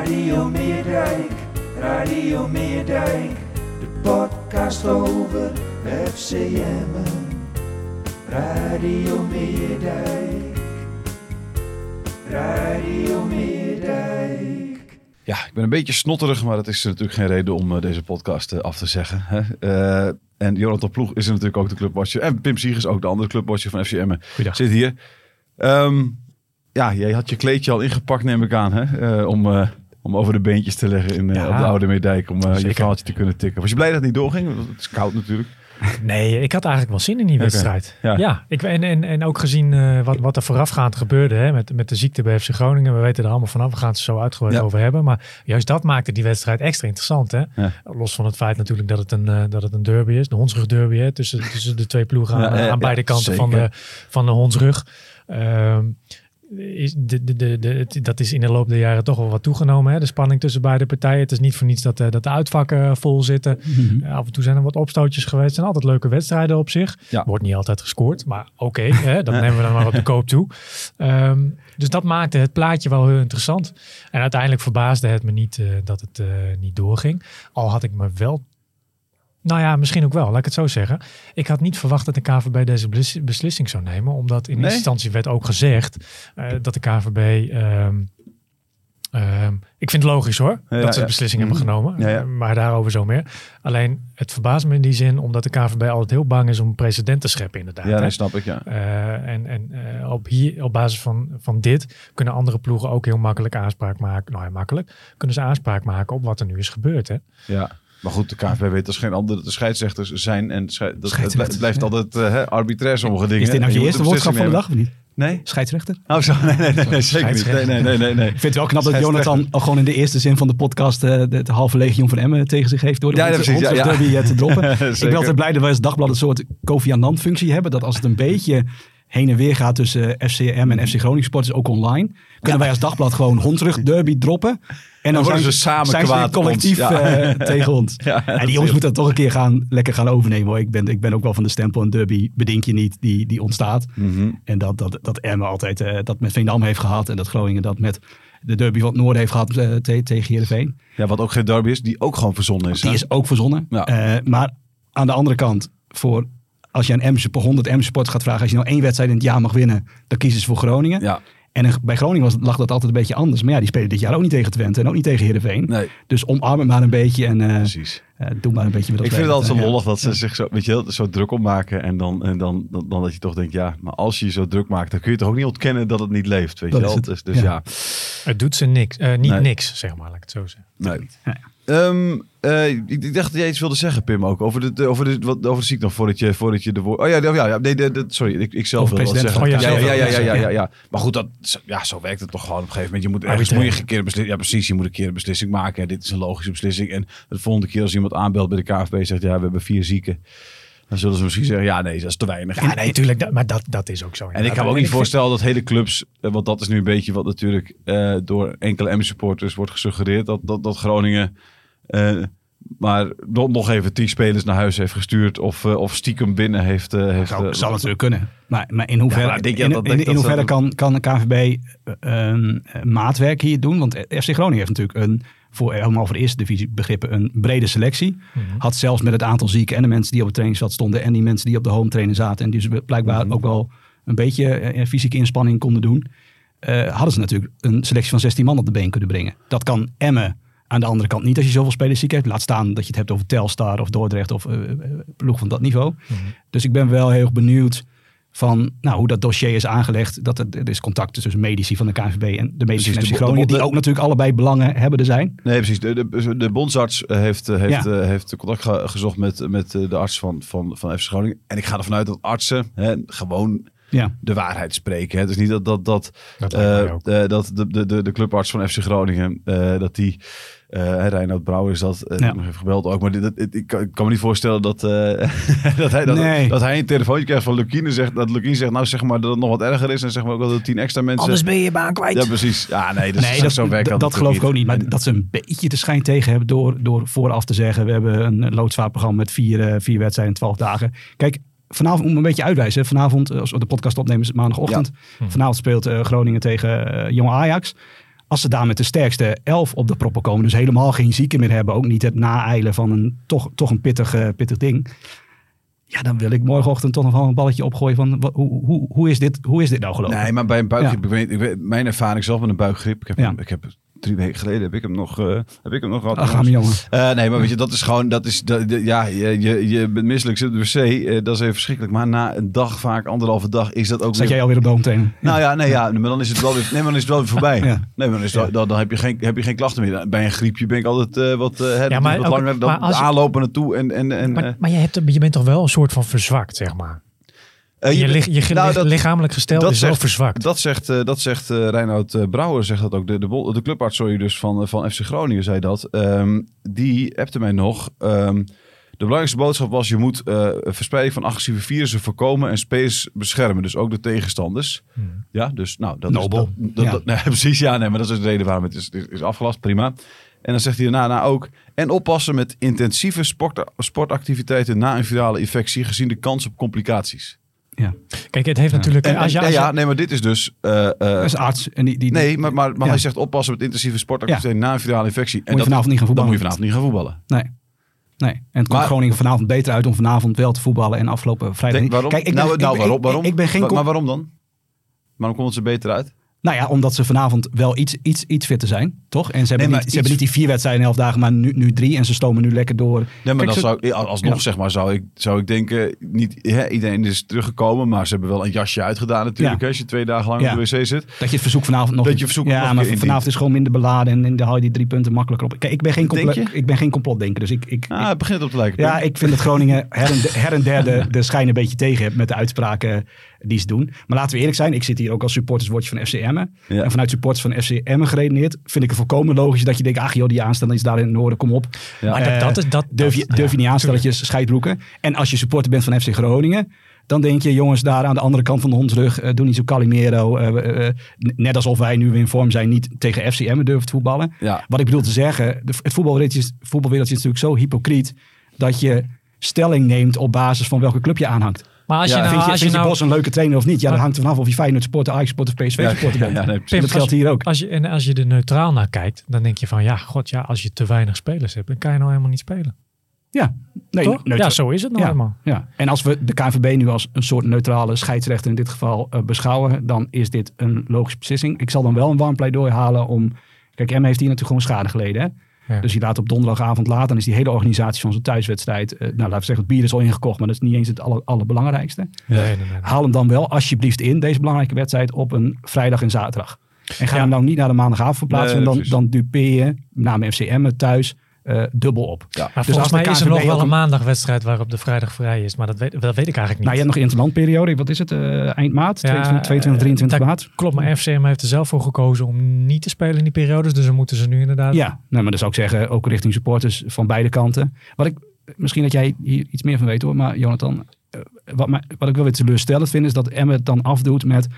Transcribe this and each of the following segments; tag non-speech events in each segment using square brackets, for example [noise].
Radio Meerdijk, Radio Meerdijk, de podcast over FCM. Radio Meerdijk, Radio Meerdijk. Ja, ik ben een beetje snotterig, maar dat is natuurlijk geen reden om uh, deze podcast uh, af te zeggen. Hè? Uh, en Jonathan Ploeg is er natuurlijk ook de clubwatcher. En Pim Siegers ook de andere clubwatcher van FCM. Zit hier. Um, ja, jij had je kleedje al ingepakt, neem ik aan, hè? om om over de beentjes te leggen in, ja, op de Oude Meerdijk. Om uh, je verhaaltje te kunnen tikken. Was je blij dat het niet doorging? Het is koud natuurlijk. [laughs] Nee, ik had eigenlijk wel zin in die wedstrijd. Ja. ja, ik, en, en, en ook gezien uh, wat, wat er voorafgaand gebeurde hè, met, met de ziekte bij FC Groningen. We weten er allemaal vanaf, we gaan het er zo uitgebreid ja. over hebben. Maar juist dat maakte die wedstrijd extra interessant. Hè? Ja. Los van het feit natuurlijk dat het een, uh, dat het een derby is. De hondsrug derby hè, tussen, tussen de twee ploegen aan, aan beide kanten van de, van de hondsrug. Uh, is de, de, de, de, dat is in de loop der jaren toch wel wat toegenomen. Hè? De spanning tussen beide partijen. Het is niet voor niets dat, dat de uitvakken vol zitten. Mm -hmm. af en toe zijn er wat opstootjes geweest. Het zijn altijd leuke wedstrijden op zich. Ja. Wordt niet altijd gescoord, maar oké. Okay, dat [laughs] nemen we dan maar op de koop toe. Um, dus dat maakte het plaatje wel heel interessant. En uiteindelijk verbaasde het me niet uh, dat het uh, niet doorging. Al had ik me wel nou ja, misschien ook wel, laat ik het zo zeggen. Ik had niet verwacht dat de KVB deze beslissing zou nemen, omdat in nee? instantie werd ook gezegd uh, dat de KVB. Um, um, ik vind het logisch hoor, ja, dat ze de beslissing ja. hebben genomen, ja, maar daarover zo meer. Alleen het verbaast me in die zin, omdat de KVB altijd heel bang is om precedent te scheppen inderdaad. Ja, dat snap ik, ja. Uh, en en uh, op, hier, op basis van, van dit kunnen andere ploegen ook heel makkelijk aanspraak maken. Nou ja, makkelijk. Kunnen ze aanspraak maken op wat er nu is gebeurd, hè. Ja. Maar goed, de KVB weet als geen ander dat de scheidsrechters zijn. En dat, het blijft altijd uh, arbitrair sommige dingen. Is dit nou je, je eerste woordschap van de dag of niet? Nee? Scheidsrechter? Oh, zo. [laughs] Nee, nee, nee, nee zeker niet. Nee, nee, nee, nee, nee. Ik vind het wel knap dat Jonathan al gewoon in de eerste zin van de podcast uh, het halve legioen van Emmen tegen zich heeft door de ja, ja, precies, ja, ja. derby te droppen. [laughs] ik ben altijd blij dat wij als dagblad een soort Kofi Annan functie hebben. Dat als het een beetje heen en weer gaat tussen FCM en FC Groningen Sporters, ook online. Kunnen wij als dagblad gewoon hondrug derby droppen. En dan, dan zijn ze samen zijn kwaad ze collectief ja. uh, tegen ons. [laughs] Ja, en die jongens moeten dat toch een keer gaan, lekker gaan overnemen. Hoor. Ik, ben, ik ben ook wel van de stempel een derby bedink je niet die, die ontstaat. Mm -hmm. En dat, dat, dat Emmen altijd uh, dat met Veendam heeft gehad. En dat Groningen dat met de derby van het Noorden heeft gehad uh, te, tegen Heerenveen. Ja, wat ook geen derby is, die ook gewoon verzonnen is. Die hè? is ook verzonnen. Maar aan de andere kant, voor als je een M 100 M Sport gaat vragen, als je nou één wedstrijd in het jaar mag winnen, dan kiezen ze voor Groningen. Ja. En bij Groningen was, lag dat altijd een beetje anders. Maar ja, die spelen dit jaar ook niet tegen Twente en ook niet tegen Heerenveen. Nee. Dus omarm het maar een beetje en uh, Precies. Uh, doe maar een beetje met Ik vind het altijd zo lollig dat ze ja. zich zo, weet je, zo druk op maken. En, dan, en dan, dan, dan, dat je toch denkt, ja, maar als je je zo druk maakt, dan kun je toch ook niet ontkennen dat het niet leeft. Weet dat je wel? Dus, dus ja. ja. Het doet ze niks, uh, niet nee. niks, zeg maar, laat ik het zo zeggen. Nee. Ehm, eh, ik, dacht dat jij iets wilde zeggen, Pim, ook. Over de, over de, wat, over de ziekte nog, voordat je, voordat je de woorden oh, oh ja, ja, ja nee, sorry, ik, ik zelf wilde oh zeggen. Ja, ja, ja, ja, ja, ja, Maar goed, dat, ja, zo werkt het toch gewoon op een gegeven moment. Je moet ergens moet je een keer beslissing... Ja, precies, je moet een keer een beslissing maken. Dit is een logische beslissing. En de volgende keer als iemand aanbelt bij de KFB zegt... Ja, we hebben vier zieken. Dan zullen ze misschien zeggen, ja, nee, dat is te weinig. Ja, nee, natuurlijk, maar dat, dat is ook zo. En ik kan me ook niet voorstellen dat hele clubs, eh, want dat is nu een beetje wat natuurlijk eh, door enkele M-supporters wordt gesuggereerd, dat, dat, dat Groningen maar nog even tien spelers naar huis heeft gestuurd of, uh, of stiekem binnen heeft... Uh, heeft zou, zou natuurlijk kunnen. Maar, maar in hoeverre, ja, denk je in, dat, in, in, in hoeverre kan, kan de KVB maatwerk hier doen? Want FC Groningen heeft natuurlijk een voor helemaal voor de eerste divisie begrippen een brede selectie. Mm -hmm. Had zelfs met het aantal zieken en de mensen die op het trainingsveld stonden en die mensen die op de home trainer zaten en die dus blijkbaar mm -hmm. ook wel een beetje uh, fysieke inspanning konden doen. Uh, hadden ze natuurlijk een selectie van 16 man op de been kunnen brengen. Dat kan Emmen aan de andere kant niet als je zoveel spelers ziek hebt. Laat staan dat je het hebt over Telstar of Dordrecht of uh, ploeg van dat niveau. Mm -hmm. Dus ik ben wel heel erg benieuwd van nou, hoe dat dossier is aangelegd. Dat er, er is contact tussen medici van de KNVB en de medici van FC Groningen. Die ook natuurlijk allebei belangen hebben er zijn. Nee, precies. De, de, de bondsarts heeft, heeft, ja. heeft contact ge, gezocht met, met de arts van, van, van FC Groningen. En ik ga ervan uit dat artsen hè, gewoon ja. de waarheid spreken. Het is niet dat, dat, dat, dat, dat de, de, de, de clubarts van FC Groningen, dat die uh, Reinoud Brouwer is dat. Uh, Nog even gebeld ook. Maar dit, ik, kan, me niet voorstellen dat, uh, [laughs] dat, hij, dat, dat, hij een telefoontje krijgt van Lukine. Zegt, dat Lukine zegt nou zeg maar dat het nog wat erger is. En zeg maar ook dat er tien extra mensen... Anders ben je je baan kwijt. Ja, precies. Ja, nee, dat, nee, dat, zo werkt dat, geloof ik ook niet. Maar dat ze een beetje de schijn tegen hebben door, door vooraf te zeggen... we hebben een loodsvaartprogramma met vier, vier wedstrijden in twaalf dagen. Kijk, vanavond moet een beetje uitwijzen. Vanavond, als we de podcast opnemen, is het maandagochtend. Vanavond speelt Groningen tegen Jong Ajax. Als ze daar met de sterkste elf op de proppen komen, dus helemaal geen zieken meer hebben, ook niet het naeilen van een toch, toch een pittig, uh, pittig ding. Ja, dan wil ik morgenochtend toch nog wel een balletje opgooien van hoe, hoe, hoe, is, dit, hoe is dit nou gelopen? Nee, maar bij een buikgriep, ik weet, ik weet, mijn ervaring zelf met een buikgriep, ik heb, ja. ik heb drie weken geleden heb ik hem nog, uh, heb ik hem nog gehad. Ach, jongen. Uh, nee, maar weet je, dat is gewoon, dat is, dat, ja, je, je, je bent misselijk, zit op de wc, uh, dat is even verschrikkelijk. Maar na een dag, vaak anderhalve dag, is dat ook Zat jij alweer op de meteen? Nou ja, nee, ja, maar dan is het wel weer, nee, maar dan is het wel weer voorbij. ja. Nee, maar dan, is het, dan, dan heb, je geen, heb je geen klachten meer. Bij een griepje ben ik altijd wat, ja, maar, wat langer dan aanlopen naartoe. En, en, en, maar, maar je, hebt, je bent toch wel een soort van verzwakt, zeg maar. Uh, je, je, je nou, dat, lichamelijk gesteld dat is zegt, verzwakt. Dat zegt, uh, dat zegt uh, Reinoud Brouwer, zegt dat ook. De, de, de clubarts sorry, dus van, van FC Groningen zei dat. Um, die appte mij nog. Um, de belangrijkste boodschap was: je moet verspreiding van agressieve virussen voorkomen en spelers beschermen. Dus ook de tegenstanders. Hmm. Ja, dus nou, dat Nobel. is. Dat, dat, nee, [laughs] precies, ja, nee, maar dat is de reden waarom het is, is, is afgelast. Prima. En dan zegt hij daarna nou ook. En oppassen met intensieve sport, sportactiviteiten na een virale infectie, gezien de kans op complicaties. Ja. Kijk, het heeft natuurlijk... En, als je, ja, nee, maar dit is dus... Uh, uh, is arts. En die, die, nee, maar, maar, maar hij zegt oppassen met intensieve sportactiviteiten na een virale infectie. En moet je vanavond niet gaan voetballen. Dan moet je vanavond niet gaan voetballen. Nee. Nee, en het komt Groningen vanavond beter uit om vanavond wel te voetballen en afgelopen vrijdag. Waarom? Kijk, ik ben, nou, nou, waarom? waarom? Ik, ben geen maar waarom dan? Waarom komt het ze beter uit? Nou ja, omdat ze vanavond wel iets, iets, iets fitter zijn, toch? En ze hebben, niet, ze hebben niet die vier wedstrijden in elf dagen, maar nu, nu drie. En ze stomen nu lekker door. Nee, maar dan zou alsnog zeg maar, zou ik, zou ik denken, niet hè, iedereen is teruggekomen, maar ze hebben wel een jasje uitgedaan natuurlijk. als je twee dagen lang op de wc zit. Dat je het verzoek vanavond nog... Dat je verzoek ja, nog maar vanavond is gewoon minder beladen en, en dan haal je die drie punten makkelijker op. Kijk, ik ben geen, complot, ik ben geen complotdenker, dus ik... ik ah, het begint op te lijken. Ja, ik vind dat Groningen her en, her en der de, schijn een beetje tegen hebt met de uitspraken die ze doen. Maar laten we eerlijk zijn, ik zit hier ook als supporterswoordje van FCM. En vanuit supporters van FCM geredeneerd, vind ik het volkomen logisch dat je denkt, ach joh, die aanstelling is daar in het noorden, kom op. Ja. Maar dat, is, dat, durf je, durf je niet aanstelletjes scheidbroeken. En als je supporter bent van FC Groningen, dan denk je, jongens, daar aan de andere kant van de hondsrug, uh, doe niet zo Calimero. Uh, uh, net alsof wij nu in vorm zijn, niet tegen FCM durven te voetballen. Ja. Wat ik bedoel te zeggen, de, het voetbalwereldje is, voetbalwereldje is natuurlijk zo hypocriet dat je stelling neemt op basis van welke club je aanhangt. Maar als je nou, vind je, als je, nou, Bos een leuke trainer of niet? Ja, dat hangt er vanaf of je Feyenoord supporter, Ajax supporter of PSV supporter [laughs] bent. Ja, nee, dat geldt hier ook. Als je, en als je er neutraal naar kijkt, dan denk je van ja, god ja, als je te weinig spelers hebt, dan kan je nou helemaal niet spelen. Ja, nee, Toch? ja, zo is het nou ja, helemaal. Ja. En als we de KNVB nu als een soort neutrale scheidsrechter in dit geval uh, beschouwen, dan is dit een logische beslissing. Ik zal dan wel een warm pleidooi halen om... Kijk, M heeft hier natuurlijk gewoon schade geleden. Hè? Dus je laat op donderdagavond laat, dan is die hele organisatie van zo'n thuiswedstrijd. Uh, nou, laten we zeggen, het bier is al ingekocht, maar dat is niet eens het aller, allerbelangrijkste. Nee, nee, nee, Haal hem dan wel alsjeblieft in, deze belangrijke wedstrijd, op een vrijdag en zaterdag. En ga hem nou niet naar de maandagavond verplaatsen. dan, dan dupeer je, met FCM thuis, uh, dubbel op. Ja. Maar dus volgens mij is er nog wel een maandagwedstrijd waarop de vrijdag vrij is. Maar dat weet, dat weet ik eigenlijk niet. Nou, je hebt nog interlandperiode. Wat is het? Uh, eind maart? Ja, 22, 22 23 maart? Klopt, maar FCM heeft er zelf voor gekozen om niet te spelen in die periodes. Dus dan moeten ze nu inderdaad... Ja, nou, maar dan zou ik zeggen, ook richting supporters van beide kanten. Wat ik, misschien dat jij hier iets meer van weet hoor, maar Jonathan... Uh, wat, mij, wat ik wel weer teleurstellend vind, is dat Emmet het dan afdoet met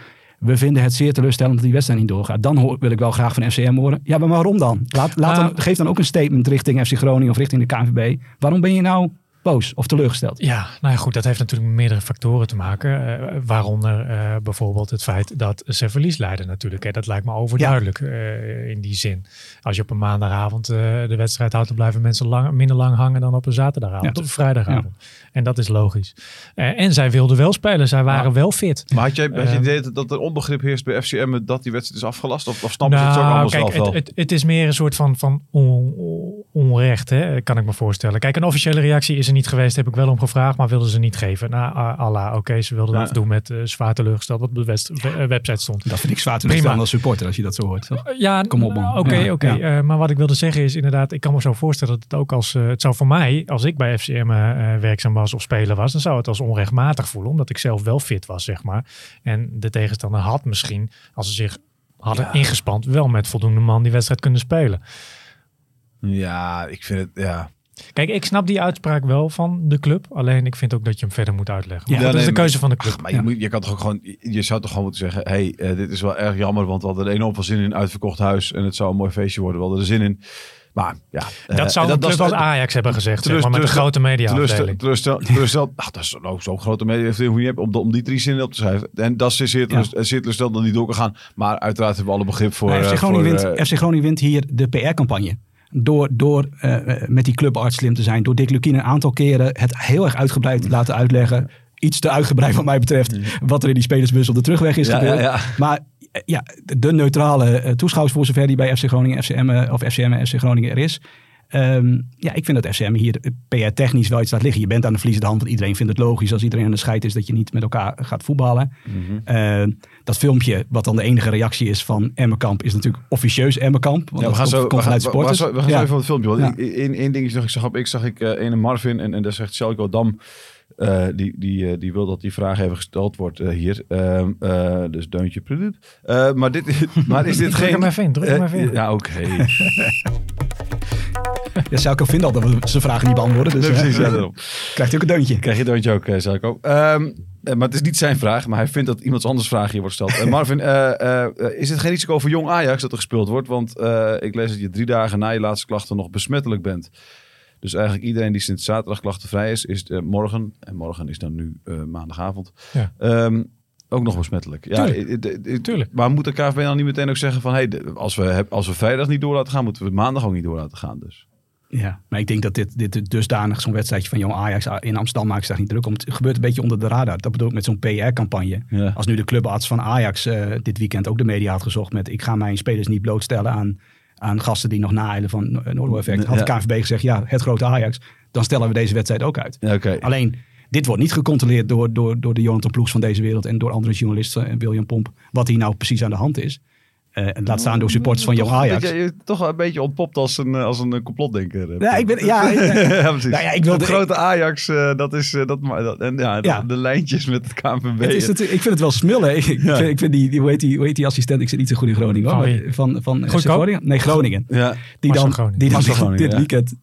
we vinden het zeer teleurstellend dat die wedstrijd niet doorgaat. Dan wil ik wel graag van FCM horen. Ja, maar waarom dan? Laat, laat dan geef dan ook een statement richting FC Groningen of richting de KNVB. Waarom ben je nou boos of teleurgesteld? Ja, nou ja, goed, dat heeft natuurlijk met meerdere factoren te maken. Uh, waaronder uh, bijvoorbeeld het feit dat ze verlies leiden natuurlijk. Hè. Dat lijkt me overduidelijk ja. uh, in die zin. Als je op een maandagavond de wedstrijd houdt, dan blijven mensen lang, minder lang hangen dan op een zaterdagavond ja. of vrijdagavond. Ja. En dat is logisch. en zij wilden wel spelen, zij waren wel fit. Maar had jij had je idee dat er onbegrip heerst bij FCM dat die wedstrijd is afgelast? Of, of snappen nou, ze het zo nou, allemaal kijk, zelf wel? Het, het, het, is meer een soort van, van on, onrecht, hè, kan ik me voorstellen. Kijk, een officiële reactie is niet geweest, heb ik wel om gevraagd, maar wilden ze niet geven. Nou, Allah, oké, ze wilden dat doen met uh, zwaar teleurgesteld wat op de website stond. Dat vind ik zwaar teleurgesteld als supporter, als je dat zo hoort. ja, kom op man. Oké, oké. maar wat ik wilde zeggen is inderdaad, ik kan me zo voorstellen dat het ook als, het zou voor mij, als ik bij FCM werkzaam was of speler was, dan zou het als onrechtmatig voelen, omdat ik zelf wel fit was, zeg maar. En de tegenstander had misschien, als ze zich hadden ingespand, wel met voldoende man die wedstrijd kunnen spelen. Ja, ik vind het, ja. Kijk, ik snap die uitspraak wel van de club. Alleen ik vind ook dat je hem verder moet uitleggen. Ja, dat is de keuze van de club. maar je, moet, je kan toch ook gewoon, je zou toch gewoon moeten zeggen: hey, uh, dit is wel erg jammer, want we hadden er enorm veel zin in een uitverkocht huis. En het zou een mooi feestje worden. We hadden er zin in. Maar ja, dat uh, zou dat, als Ajax hebben gezegd, zeg maar, met een grote media Teleursteld, [laughs] ach, dat is nou zo'n grote media hoe je hebt om, om die drie zinnen op te schrijven. En dat is zeer teleursteld dan niet door gaan. Maar uiteraard hebben we alle begrip voor... FC Groningen, uh, wint, FC Groningen wint hier de PR-campagne door, door uh, met die clubarts slim te zijn, door Dick Lukien een aantal keren het heel erg uitgebreid te laten uitleggen. Iets te uitgebreid wat mij betreft, mm. wat er in die spelersbus op de terugweg is gebeurd. Ja, ja. Maar ja, de neutrale toeschouwers voor zover die bij FC Groningen, FCM of FCM en FC Groningen er is. Um, ja, ik vind dat FCM hier PR-technisch wel iets laat liggen. Je bent aan de verliezende hand, want iedereen vindt het logisch als iedereen aan de scheid is dat je niet met elkaar gaat voetballen. Mm -hmm. dat filmpje, wat dan de enige reactie is van Emmerkamp, is natuurlijk officieus Emmerkamp. Want ja, we gaan zo, we gaan. We, gaan, we gaan zo even het filmpje. Want ja. in, in ding zag ik zag op ik zag ik uh, een Marvin en, en daar zegt Selko Dam. Uh, die, die, uh, die wil dat die vraag even gesteld wordt uh, hier. Ehm, dus deuntje product. maar, dit, [laughs] maar is dit geen... Druk maar vin, druk maar vin. Ja, oké. Okay. [laughs] Ja, Selko vindt al dat we zijn vragen niet beantwoorden. Dus, precies, ja, krijgt hij ook een deuntje. Krijg je een deuntje ook, Selko. Um, maar het is niet zijn vraag, maar hij vindt dat iemands anders vraag hier wordt gesteld. Marvin, is het geen risico voor jong Ajax dat er gespeeld wordt? Want ik lees dat je drie dagen na je laatste klachten nog besmettelijk bent. Dus eigenlijk iedereen die sinds zaterdag klachtenvrij is, is uh, morgen, en morgen is dan nu uh, maandagavond, ja. um, ook nog besmettelijk. Ja, tuurlijk. tuurlijk. Maar moet de KVB dan niet meteen ook zeggen van, hey, als, we, als we vrijdag niet door laten gaan, moeten we maandag ook niet door laten gaan dus? Ja, maar ik denk dat dit, dit dusdanig zo'n wedstrijdje van Jong Ajax in Amsterdam maakt zich niet druk om. Het gebeurt een beetje onder de radar. Dat bedoel ik met zo'n PR-campagne. Als nu de clubarts van Ajax uh, dit weekend ook de media had gezocht met ik ga mijn spelers niet blootstellen aan aan gasten die nog nailen van Noordo-effect. Had de KVB gezegd, ja, het grote Ajax, dan stellen we deze wedstrijd ook uit. Okay. Alleen, dit wordt niet gecontroleerd door, door, door de Jonathan Ploegs van deze wereld en door andere journalisten en William Pomp, wat hier nou precies aan de hand is. Uh, laat staan door supporters van Jong Ajax. Je, je, toch een beetje ontpopt als een, als een complotdenker. Ja, ik ben, [laughs] ja, ja, precies. Nou ja, ik wil de grote Ajax, uh, dat is uh, dat, dat, en ja, ja. De, de, lijntjes met het KNVB. Het is ik vind het wel smullen. Ik, ja. vind, ik vind die, die, hoe, heet die, hoe heet die assistent, ik zit niet zo goed in Groningen. Van, van, van Groningen? Nee, Groningen. Ja. Die dan, die dan dit weekend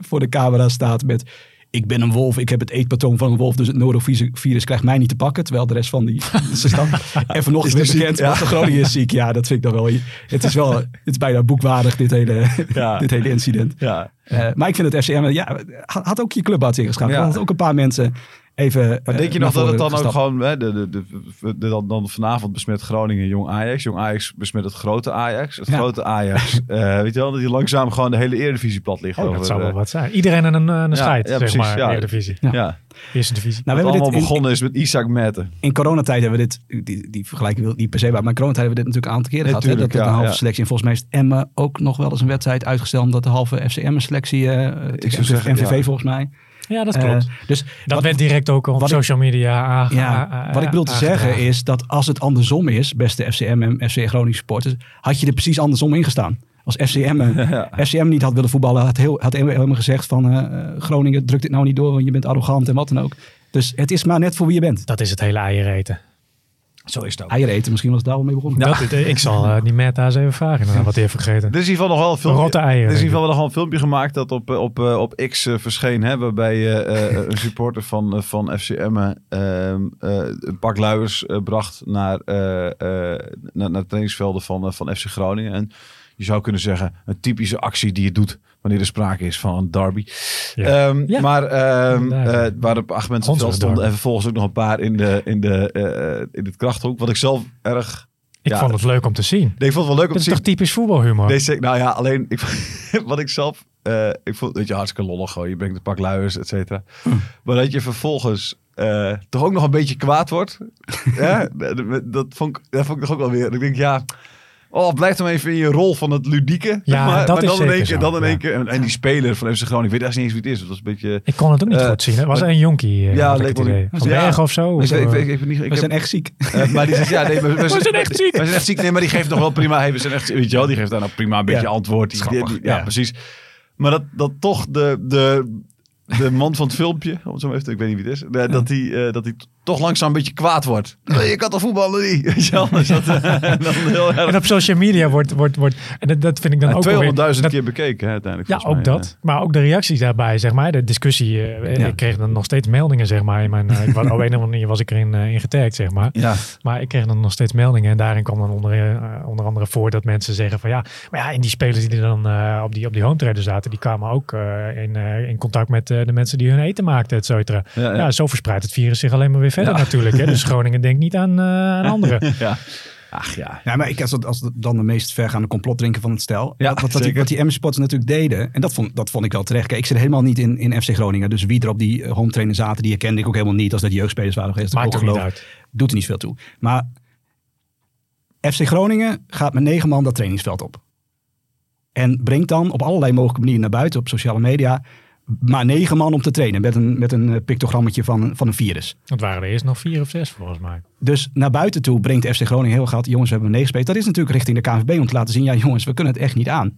voor de camera staat met ik ben een wolf, ik heb het eetpatroon van een wolf, dus het norovirus krijgt mij niet te pakken, terwijl de rest van die stand. en vanochtend weer bekend, ja. de Groningen is ziek. Ja, dat vind ik dan wel. Het is wel, het is bijna boekwaardig, dit hele, [laughs] ja. dit hele incident. Ja. Uh, maar ik vind het FCM, ja, had ook je clubarts ingeschakeld. Ja. Had ook een paar mensen even. Maar denk je nog dat het dan ook gewoon. Hè, de, de, de, de, dan, dan vanavond besmet Groningen Jong Ajax. Jong Ajax besmet het grote Ajax. Het grote Ajax. uh, [laughs] weet je wel, dat die langzaam gewoon de hele Eredivisie plat ligt. Oh, over, dat zou wel wat zijn. Iedereen aan een, een scheid, ja, zeg maar. Ja. Eredivisie. Ja. Eerste divisie. Nou, we hebben allemaal dit begonnen is met Isaac Mette. In coronatijd hebben we dit, die, die vergelijking wil niet per se, maar in coronatijd hebben we dit natuurlijk een aantal keren gehad. Hè, dat ja, een halve selectie. En volgens mij is Emma ook nog wel eens een wedstrijd uitgesteld omdat de halve FCM selectie, uh, ik zou zeggen, MVV volgens mij. Ja, dat klopt. Uh, dus dat werd direct ook op social media Ja, wat ik bedoel te zeggen is dat als het andersom is, beste FCM en FC Groningen supporters, had je er precies andersom in gestaan. Als FCM, [laughs] ja. FCM niet had willen voetballen, had, heel, had helemaal gezegd van uh, Groningen, druk dit nou niet door, want je bent arrogant en wat dan ook. Dus het is maar net voor wie je bent. Dat is het hele eiereten. Zo is het ook. Eieren eten, misschien was het daar wel mee begonnen. Ja. Dat, ik zal uh, die Meta eens even vragen. Nou, wat hij heeft vergeten. Er is in ieder geval nog wel een filmpje, Rotte eieren, er is in ieder geval nog wel een filmpje gemaakt dat op, op, op X verscheen. Hè, waarbij uh, [laughs] een supporter van, van FCM ehm, een pak luiers bracht naar, naar, naar trainingsvelden van, van FC Groningen. En je zou kunnen zeggen, een typische actie die je doet wanneer er sprake is van een derby. Ja. Um, ja. Maar um, uh, waar op acht mensen veld stonden en vervolgens ook nog een paar in, de, in, de, uh, in het krachthoek. Wat ik zelf erg... Ik ja, vond het leuk om te zien. Nee, ik vond het wel leuk om te zien. Dat is toch typisch voetbalhumor? Deze, nou ja, alleen ik, [laughs] wat ik zelf... Uh, ik vond het je hartstikke lollig gewoon. Je brengt een pak luiers, et cetera. Hm. Maar dat je vervolgens uh, toch ook nog een beetje kwaad wordt. [laughs] ja, dat, vond ik, dat vond ik toch ook wel weer. Ik denk, ja, Oh, blijf dan even in je rol van het ludieke. Ja, maar, dat maar is dan in één zeker keer, zo, dan in één ja. keer. En, en die speler van FC Groningen, ik weet echt niet eens wie het is. Dat was een beetje... Ik kon het ook niet Eh, goed zien. Het was maar- een jonkie. eh, Ja, ik leek het wel Van Ja. Berg of zo. Ik, of, ik, ik, eh, ik, ik, niet- ik We heb- zijn echt ziek. maar die zegt, ja, nee, we, we [laughs] zijn echt ziek. We zijn echt ziek. Nee, maar die geeft nog wel prima. Hey, we zijn echt, weet je wel, die geeft daar nou prima een beetje Ja. antwoord. Die, Grappig, die- ja, ja. precies. Maar dat, dat toch de, de, de man van het filmpje, om het zo maar even ik weet niet wie het is, dat hij dat hij toch langzaam een beetje kwaad wordt. Je kan toch voetballen niet? Weet je wel? Dus dat, [laughs] eh, dan heel erg- En op social media wordt, wordt, wordt en dat, dat vind ik dan Ja, ook weer- 200.000 dat- keer bekeken hè, uiteindelijk. Ja, ook mij, dat. Maar ook de reacties daarbij, zeg maar. De discussie. eh, Ja. Ik kreeg dan nog steeds meldingen, zeg maar. In mijn, ik was, op een of andere manier was ik erin eh, in getagd, zeg maar. Ja, Maar ik kreeg dan nog steeds meldingen. En daarin kwam dan onder, onder andere voor dat mensen zeggen van ja. Maar ja, en die spelers die er dan op, die, op die home trainer zaten, die kwamen ook in, in contact met de mensen die hun eten maakten, et cetera. ja. zo verspreidt het virus zich alleen maar weer verder Ja. natuurlijk. Hè? Dus [laughs] Groningen denkt niet aan, eh, aan anderen. [laughs] ja. Ach ja. Ja, maar ik als, het- als dan de meest vergaande complotdrinken van het stel. Ja, wat, wat, die, wat die M-sports natuurlijk deden. En dat vond, dat vond ik wel terecht. Kijk, ik zit helemaal niet in, in FC Groningen. Dus wie er op die eh, home trainer zaten, die herkende ik ook helemaal niet. Als dat jeugdspelers waren geweest. Maakt ook niet uit. Doet er niet veel toe. Maar FC Groningen gaat met negen man dat trainingsveld op. En brengt dan op allerlei mogelijke manieren naar buiten op sociale media. Maar negen man om te trainen met een, met een eh, pictogrammetje van, van een virus. Het waren er eerst nog vier of zes volgens mij. Dus naar buiten toe brengt FC Groningen heel gehad. Jongens, we hebben een gespeeld. Dat is natuurlijk richting de KNVB om te laten zien. Ja, jongens, we kunnen het echt niet aan.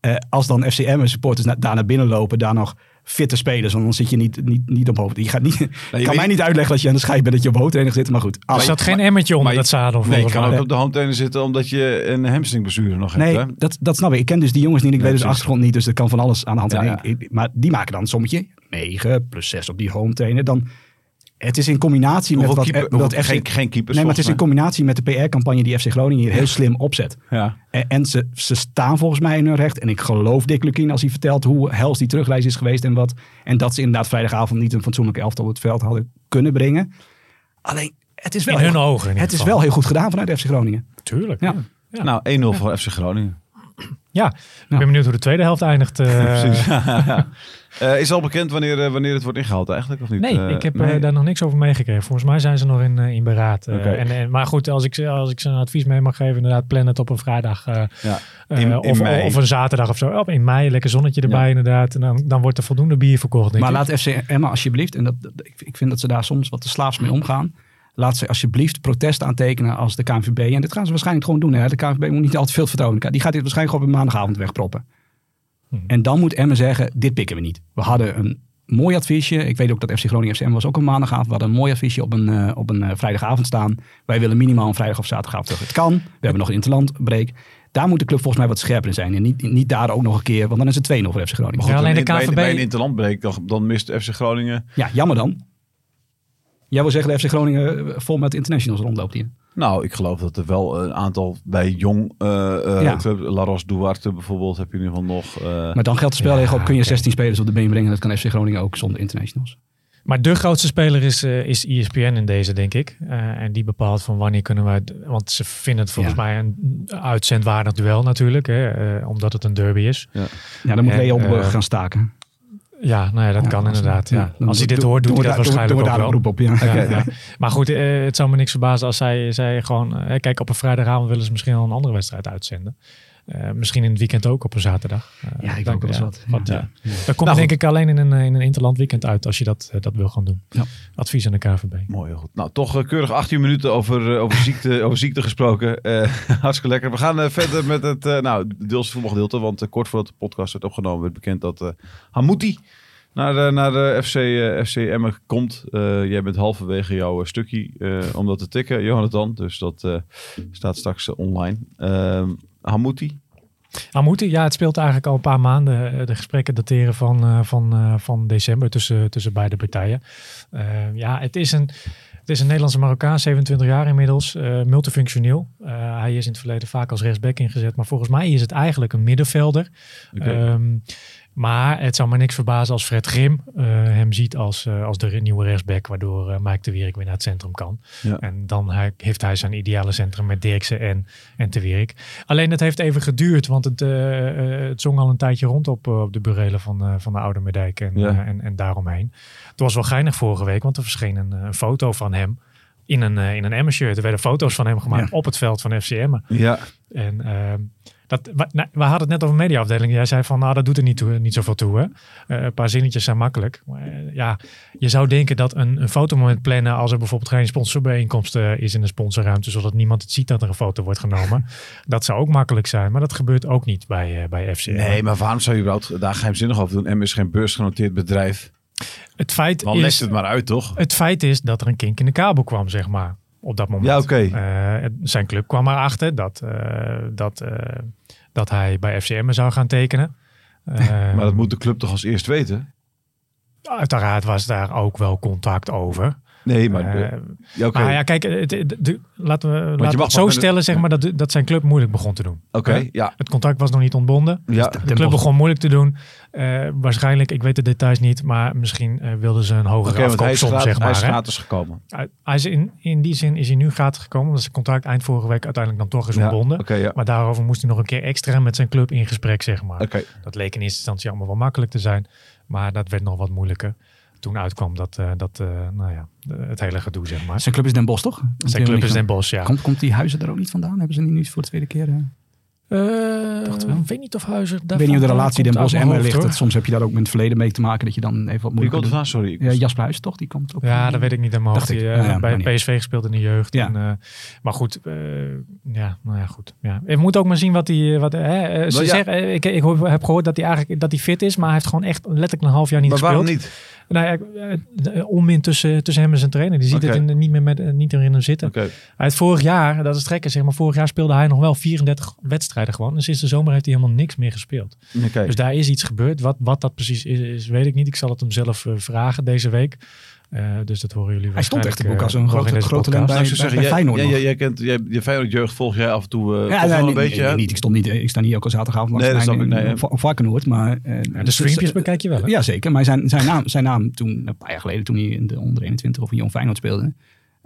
Eh, als dan FCM supporters na- daar naar binnen lopen, daar nog fitte spelers, want dan zit je niet, niet, niet op hoofd. Je gaat niet, je [laughs] kan weet- mij niet uitleggen dat je aan de schijf bent dat je op hoofdtraining zit. Maar goed, Er als, zat geen emmertje onder dat zadel Nee, je kan ook op de home trainer zitten omdat je een hamstringblessure nog hebt. nee, Hè? dat, dat snap ik. Ik ken dus die jongens niet. Ik Nee, weet dus de achtergrond niet. Dus er kan van alles aan de hand Ja, Maar die maken dan een sommetje. 9 plus 6 op die home trainer. Dan, het is in combinatie met Hoeveel wat, keeper- hoeveel- FC... geen, geen keepers Nee, maar het is in combinatie met de PR-campagne die FC Groningen hier heel slim opzet. Ja. En, en ze, ze staan volgens mij in hun recht. En ik geloof Dick Lukien als hij vertelt hoe hels die terugreis is geweest en wat. En dat ze inderdaad vrijdagavond niet een fatsoenlijke elftal op het veld hadden kunnen brengen. Alleen, het is wel, In heel, hun ogen in het is wel heel goed gedaan vanuit FC Groningen. Tuurlijk. Ja. Ja. Nou, 1-0 voor FC Groningen. Ja, ik ben benieuwd hoe de tweede helft eindigt. [laughs] eh. Precies. Eh, is al bekend wanneer, eh, wanneer het wordt ingehaald eigenlijk, of niet? Nee, ik heb nee. daar nog niks over meegekregen. Volgens mij zijn ze nog in, in beraad. eh. En, en, maar goed, als ik, ze- als ik ze een advies mee mag geven, inderdaad, plan het op een vrijdag. eh, Ja. In- in of, mei. of een zaterdag of zo. Op in mei, lekker zonnetje erbij Ja. inderdaad. En dan, dan wordt er voldoende bier verkocht, denk Maar ik. laat FC Emma alsjeblieft, en dat, dat- ik, ik vind dat ze daar soms wat te slaafs mee omgaan. Laat ze alsjeblieft protest aantekenen als de KNVB. En dit gaan ze waarschijnlijk gewoon doen. Hè. De KNVB moet niet altijd veel vertrouwen. Die gaat dit waarschijnlijk gewoon op een maandagavond wegproppen. Hmm. En dan moet Emma zeggen, dit pikken we niet. We hadden een mooi adviesje. Ik weet ook dat FC Groningen FCM was ook een maandagavond. We hadden een mooi adviesje op een, eh, op een eh, vrijdagavond staan. Wij willen minimaal een vrijdag of zaterdagavond terug. Het kan. We hebben nog een interlandbreak. Daar moet de club volgens mij wat scherper in zijn. En niet, niet daar ook nog een keer, want dan is het 2-0 voor FC Groningen. Ja, alleen de bij, KNVB bij een interlandbreek, dan, dan mist FC Groningen... Ja, jammer dan. Jij wil zeggen dat FC Groningen eh, vol met internationals rondloopt hier. Nou, ik geloof dat er wel een aantal bij jong uh, uh, Ja. club, Laros Duarte bijvoorbeeld, heb je in ieder geval nog. eh, Maar dan geldt de spelregel Ja, ook, kun je oké. 16 spelers op de been brengen. Dat kan FC Groningen ook zonder internationals. Maar de grootste speler is, eh, is ESPN in deze, denk ik. Eh, en die bepaalt van wanneer kunnen wij... Want ze vinden het volgens Ja. mij een uitzendwaardig duel natuurlijk. Hè, eh, omdat het een derby is. Ja, dan moet En, Leo op eh, gaan staken. Ja, nou ja, dat Ja, kan inderdaad. Ja. Als hij dit hoort, doet hij dat waarschijnlijk ook wel. op, ja. Maar goed, eh, het zou me niks verbazen als zij, zij gewoon... eh, kijk, op een vrijdagavond willen ze misschien al een andere wedstrijd uitzenden. Eh, misschien in het weekend ook op een zaterdag. Eh, Ja, ik dan- ook wel eens wat. want, Ja. ja. Dat komt Nou, denk ik alleen in een, eh, in een interland weekend uit als je dat, eh, dat wil gaan doen. Ja. Advies aan de KVB. Mooi, heel goed. Nou, toch eh, keurig 18 minuten over, eh, over, ziekte, [laughs] over ziekte gesproken. Eh, [laughs] hartstikke lekker. We gaan eh, verder met het, eh, nou, deels voetbalgedeelte. Want eh, kort voordat de podcast werd opgenomen, werd bekend dat eh Hamouti naar, de naar de FC, eh, FC Emmen komt. Eh, jij bent halverwege jouw eh, stukje eh, om dat te tikken, Jonathan. Dus dat eh, staat straks eh, online. Hamouti, Amouti, ja, het speelt eigenlijk al een paar maanden. Eh, De gesprekken dateren van, eh, van, eh, van december tussen, tussen beide partijen. Ja, het is een... Het is een Nederlandse Marokkaan, 27 jaar inmiddels, multifunctioneel. Hij is in het verleden vaak als rechtsback ingezet, maar volgens mij is het eigenlijk een middenvelder. Maar het zou me niks verbazen als Fred Grim eh, hem ziet als, eh, als de nieuwe rechtsback, waardoor eh, Mike de Wierik weer naar het centrum kan. Ja. En dan hij- heeft hij zijn ideale centrum met Dirksen en, en de Wierik. Alleen het heeft even geduurd, want het, het zong al een tijdje rond op, op de burelen van, van de Oude Meerdijk en, Ja. en, en daaromheen. Het was wel geinig vorige week, want er verscheen een, een foto van hem in een, in een Emmer-shirt. Er werden foto's van hem gemaakt op het veld van FCM. Ja. En ehm, dat, we, nou, we hadden het net over de mediaafdeling. Jij zei van, nou, dat doet er niet, toe, niet zoveel toe. Hè? Uh, een paar zinnetjes zijn makkelijk. Maar, uh, ja, je zou denken dat een, een fotomoment plannen als er bijvoorbeeld geen sponsorbijeenkomst uh, is in de sponsorruimte, zodat niemand het ziet dat er een foto wordt genomen. [laughs] dat zou ook makkelijk zijn, maar dat gebeurt ook niet bij, bij FCM. Nee, maar waarom zou je überhaupt daar geheimzinnig over doen? M is geen beursgenoteerd bedrijf. Het feit Dan is, het maar uit, toch? Het feit is dat er een kink in de kabel kwam, zeg maar. Op dat moment. Ja, oké. Okay. zijn club kwam erachter dat, dat dat hij bij FCM zou gaan tekenen. [laughs] maar dat moet de club toch als eerst weten? Uiteraard was daar ook wel contact over. Nee, maar... De, uh, ja, okay. maar ja, kijk, de, de, laten we, laten we het zo stellen, zeg maar, dat, dat zijn club moeilijk begon te doen. Oké, okay, ja. Het contract was nog niet ontbonden. Ja, dus de club begon moeilijk te doen. Uh, waarschijnlijk, ik weet de details niet, maar misschien uh, wilden ze een hogere okay, afkoopsom, zeg maar. Hij is gratis gekomen. Hij is in, in die zin is hij nu gratis gekomen, omdat zijn contract eind vorige week uiteindelijk dan toch is ontbonden. Ja, ja. Maar daarover moest hij nog een keer extra met zijn club in gesprek, zeg maar. Dat leek in eerste instantie allemaal wel makkelijk te zijn, maar dat werd nog wat moeilijker toen uitkwam dat, uh, dat uh, nou ja, het hele gedoe, zeg maar. Zijn club is Den Bosch, toch? Zijn club is Den Bosch, ja. Komt, komt die Huizen er ook niet vandaan? Hebben ze die nu voor de tweede keer? Uh... Ik weet niet of Huizen. Ik weet niet hoe de relatie Den Bosch en ligt. Dat, soms heb je daar ook met het verleden mee te maken dat je dan even wat moeilijk. Wie komt? Sorry. Ja, Jasper Huizen toch? Die komt ook. Ja, dat weet ik niet helemaal. Dacht die, ik. Ja, bij PSV gespeeld in de jeugd. Ja. En, uh, maar goed, uh, ja, nou ja, goed. Ja. Je moet ook maar zien wat hij. Wat, hè, ze ja. zeggen, ik, ik heb gehoord dat hij eigenlijk dat hij fit is, maar hij heeft gewoon echt letterlijk een half jaar niet maar gespeeld. waarom niet? Nou ja, onmin tussen, tussen hem en zijn trainer. Die ziet het in, niet meer met, niet meer in hem zitten. Hij heeft vorig jaar, dat is trekken zeg maar, vorig jaar speelde hij nog wel 34 wedstrijden gewoon. En sinds de zomer heeft hij helemaal niks meer gespeeld. Oké. Dus daar is iets gebeurd. Wat, wat dat precies is, is, weet ik niet. Ik zal het hem zelf uh, vragen deze week. Uh, dus dat horen jullie Hij stond echt te boek als een uh, grote, grote bij, Nou, bij, zeggen, bij jij, Feyenoord jij, jij, jij kent jij, je Feyenoord jeugd volg jij af en toe uh, Ja, nee, een niet, beetje. nee, niet. Ik, stond niet, ik sta niet elke zaterdagavond langs Nee, dat mij snap ik, in- nee, Varkenoord. Maar, eh, Ja, de streampjes z- bekijk je wel. Hè? Ja, zeker. Maar zijn, zijn, naam, zijn naam toen, een paar jaar geleden, toen hij in de onder 21 of in Jong Feyenoord speelde,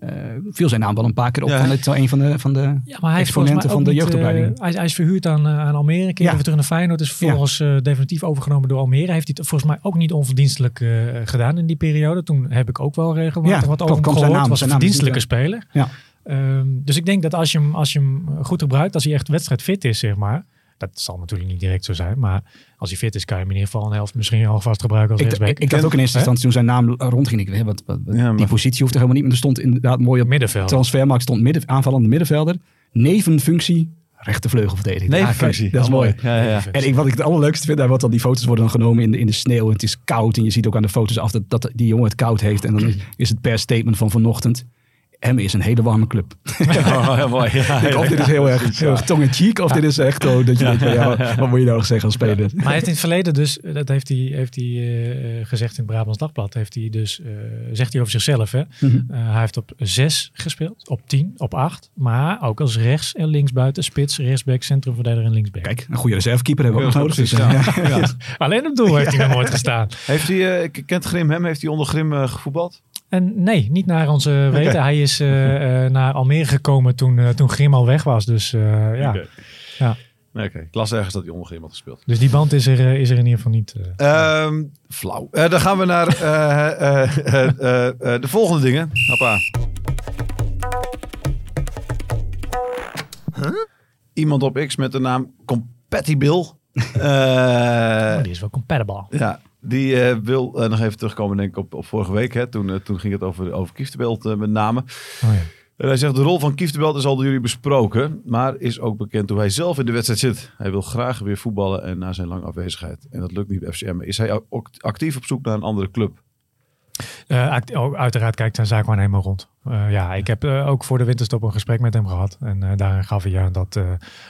eh, viel zijn naam wel een paar keer op Ja. van het, een van de, van de Ja, maar hij volgens exponenten van de niet, jeugdopleiding. eh, hij, hij is verhuurd aan, eh, aan Almere. Een keer Ja. even terug naar Feyenoord. Is vervolgens eh, definitief overgenomen door Almere. Heeft hij het volgens mij ook niet onverdienstelijk eh, gedaan in die periode. Toen heb ik ook wel regelmatig Ja, wat over hem kwam zijn gehoord. naam- was een verdienstelijke speler. Ja. Ehm, dus ik denk dat als je, hem, als je hem goed gebruikt, als hij echt wedstrijdfit is, zeg maar. Dat zal natuurlijk niet direct zo zijn. Maar als hij fit is, kan je hem in ieder geval een helft misschien alvast gebruiken als Ik, rechtsback. ik, ik dacht ook in eerste instantie toen zijn naam rondging. Ik, hè, wat, wat, wat- Ja, maar- Die positie hoeft er helemaal niet. Maar er stond inderdaad mooi op Middenveld. transfermarkt stond midden, aanvallende middenvelder. Nevenfunctie, rechtervleugelverdediger. Nee, Ja, kijk, dat is Oh, mooi. Ja, ja, ja. En ik, wat ik het allerleukste vind, wat dan die foto's worden dan genomen in de, in de sneeuw. En het is koud en je ziet ook aan de foto's af dat, dat die jongen het koud heeft. En dan is, is het per statement van vanochtend. Emmen is een hele warme club. [laughs] Oh, ja, mooi. Ja, Ik, of dit is heel erg, heel erg tong in cheek, of dit is echt zo dat je denkt, ja, wat, moet je nou nog zeggen als speler? Maar hij heeft in het verleden dus, dat heeft hij, heeft hij eh, gezegd in het Brabants Dagblad, heeft hij dus, eh, zegt hij over zichzelf. Hè? Mhm. Eh, hij heeft op 6 gespeeld, op 10, op 8. Maar ook als rechts en linksbuiten, spits, rechtsback, centrumverdediger en linksback. Kijk, een goede reservekeeper hebben we ook nodig. Dus, precies, ja. [laughs] ja. Alleen op doel heeft hij nog nooit gestaan. Heeft hij, eh, kent Grim hem? Heeft hij onder Grim eh, gevoetbald? En nee, niet naar onze weten. Hij is eh, [laughs] eh, naar Almere gekomen toen, eh, toen Grim al weg was. Dus eh, ja. Ja. Nee, oké. Ik las ergens dat hij onder Grim had gespeeld. Dus die band is er, is er in ieder geval niet. eh. Ehm, flauw. Eh, dan gaan we naar eh, eh, eh, eh, eh, de volgende dingen. Hoppa. Iemand op X met de naam Compatible. Eh, Oh, die is wel compatible. ja, die eh, wil eh, nog even terugkomen denk ik op, op vorige week. Hè, toen, eh, toen ging het over, over Kieftenbelt met name. Oh, ja. En hij zegt, de rol van Kieftenbelt is al door jullie besproken. Maar is ook bekend hoe hij zelf in de wedstrijd zit. Hij wil graag weer voetballen en na zijn lange afwezigheid. En dat lukt niet bij FCM. Is hij ook actief op zoek naar een andere club? Eh, ook uiteraard kijkt zijn zaak maar helemaal rond. Eh, ja, ik heb eh, ook voor de winterstop een gesprek met hem gehad. En daarin gaf hij aan dat,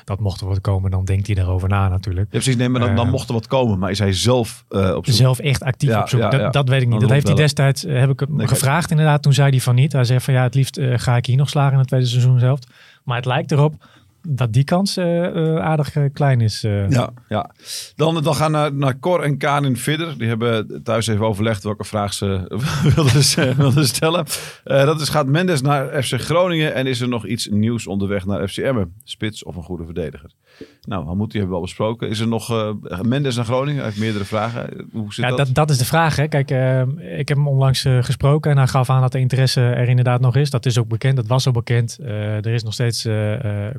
dat mocht er wat komen, dan denkt hij erover na natuurlijk. Ja, precies. Nee, maar dan, dan mocht er wat komen. Maar is hij zelf op zoek? Zelf echt actief Ja, op zoek. ja, dat, weet ik niet. Dat heeft hij destijds, heb ik hem Nee, gevraagd inderdaad. Toen zei hij van niet. Hij zei van ja, het liefst ga ik hier nog slagen in het tweede seizoen zelf. Maar het lijkt erop dat die kans aardig klein is. Ja, ja. Dan, dan gaan naar, naar Cor en Kanin Vidder. Die hebben thuis even overlegd welke vraag ze [laughs] wilden, [laughs] wilden stellen. dat is, gaat Mendes naar FC Groningen en is er nog iets nieuws onderweg naar FC Emmen? Spits of een goede verdediger? Nou, Hamoud, die hebben we al besproken. Is er nog uh, Mendes naar Groningen? Hij heeft meerdere vragen. Hoe zit ja, dat? dat? dat? is de vraag. Hè. Kijk, uh, ik heb hem onlangs uh, gesproken en hij gaf aan dat de interesse er inderdaad nog is. Dat is ook bekend, dat was al bekend. er is nog steeds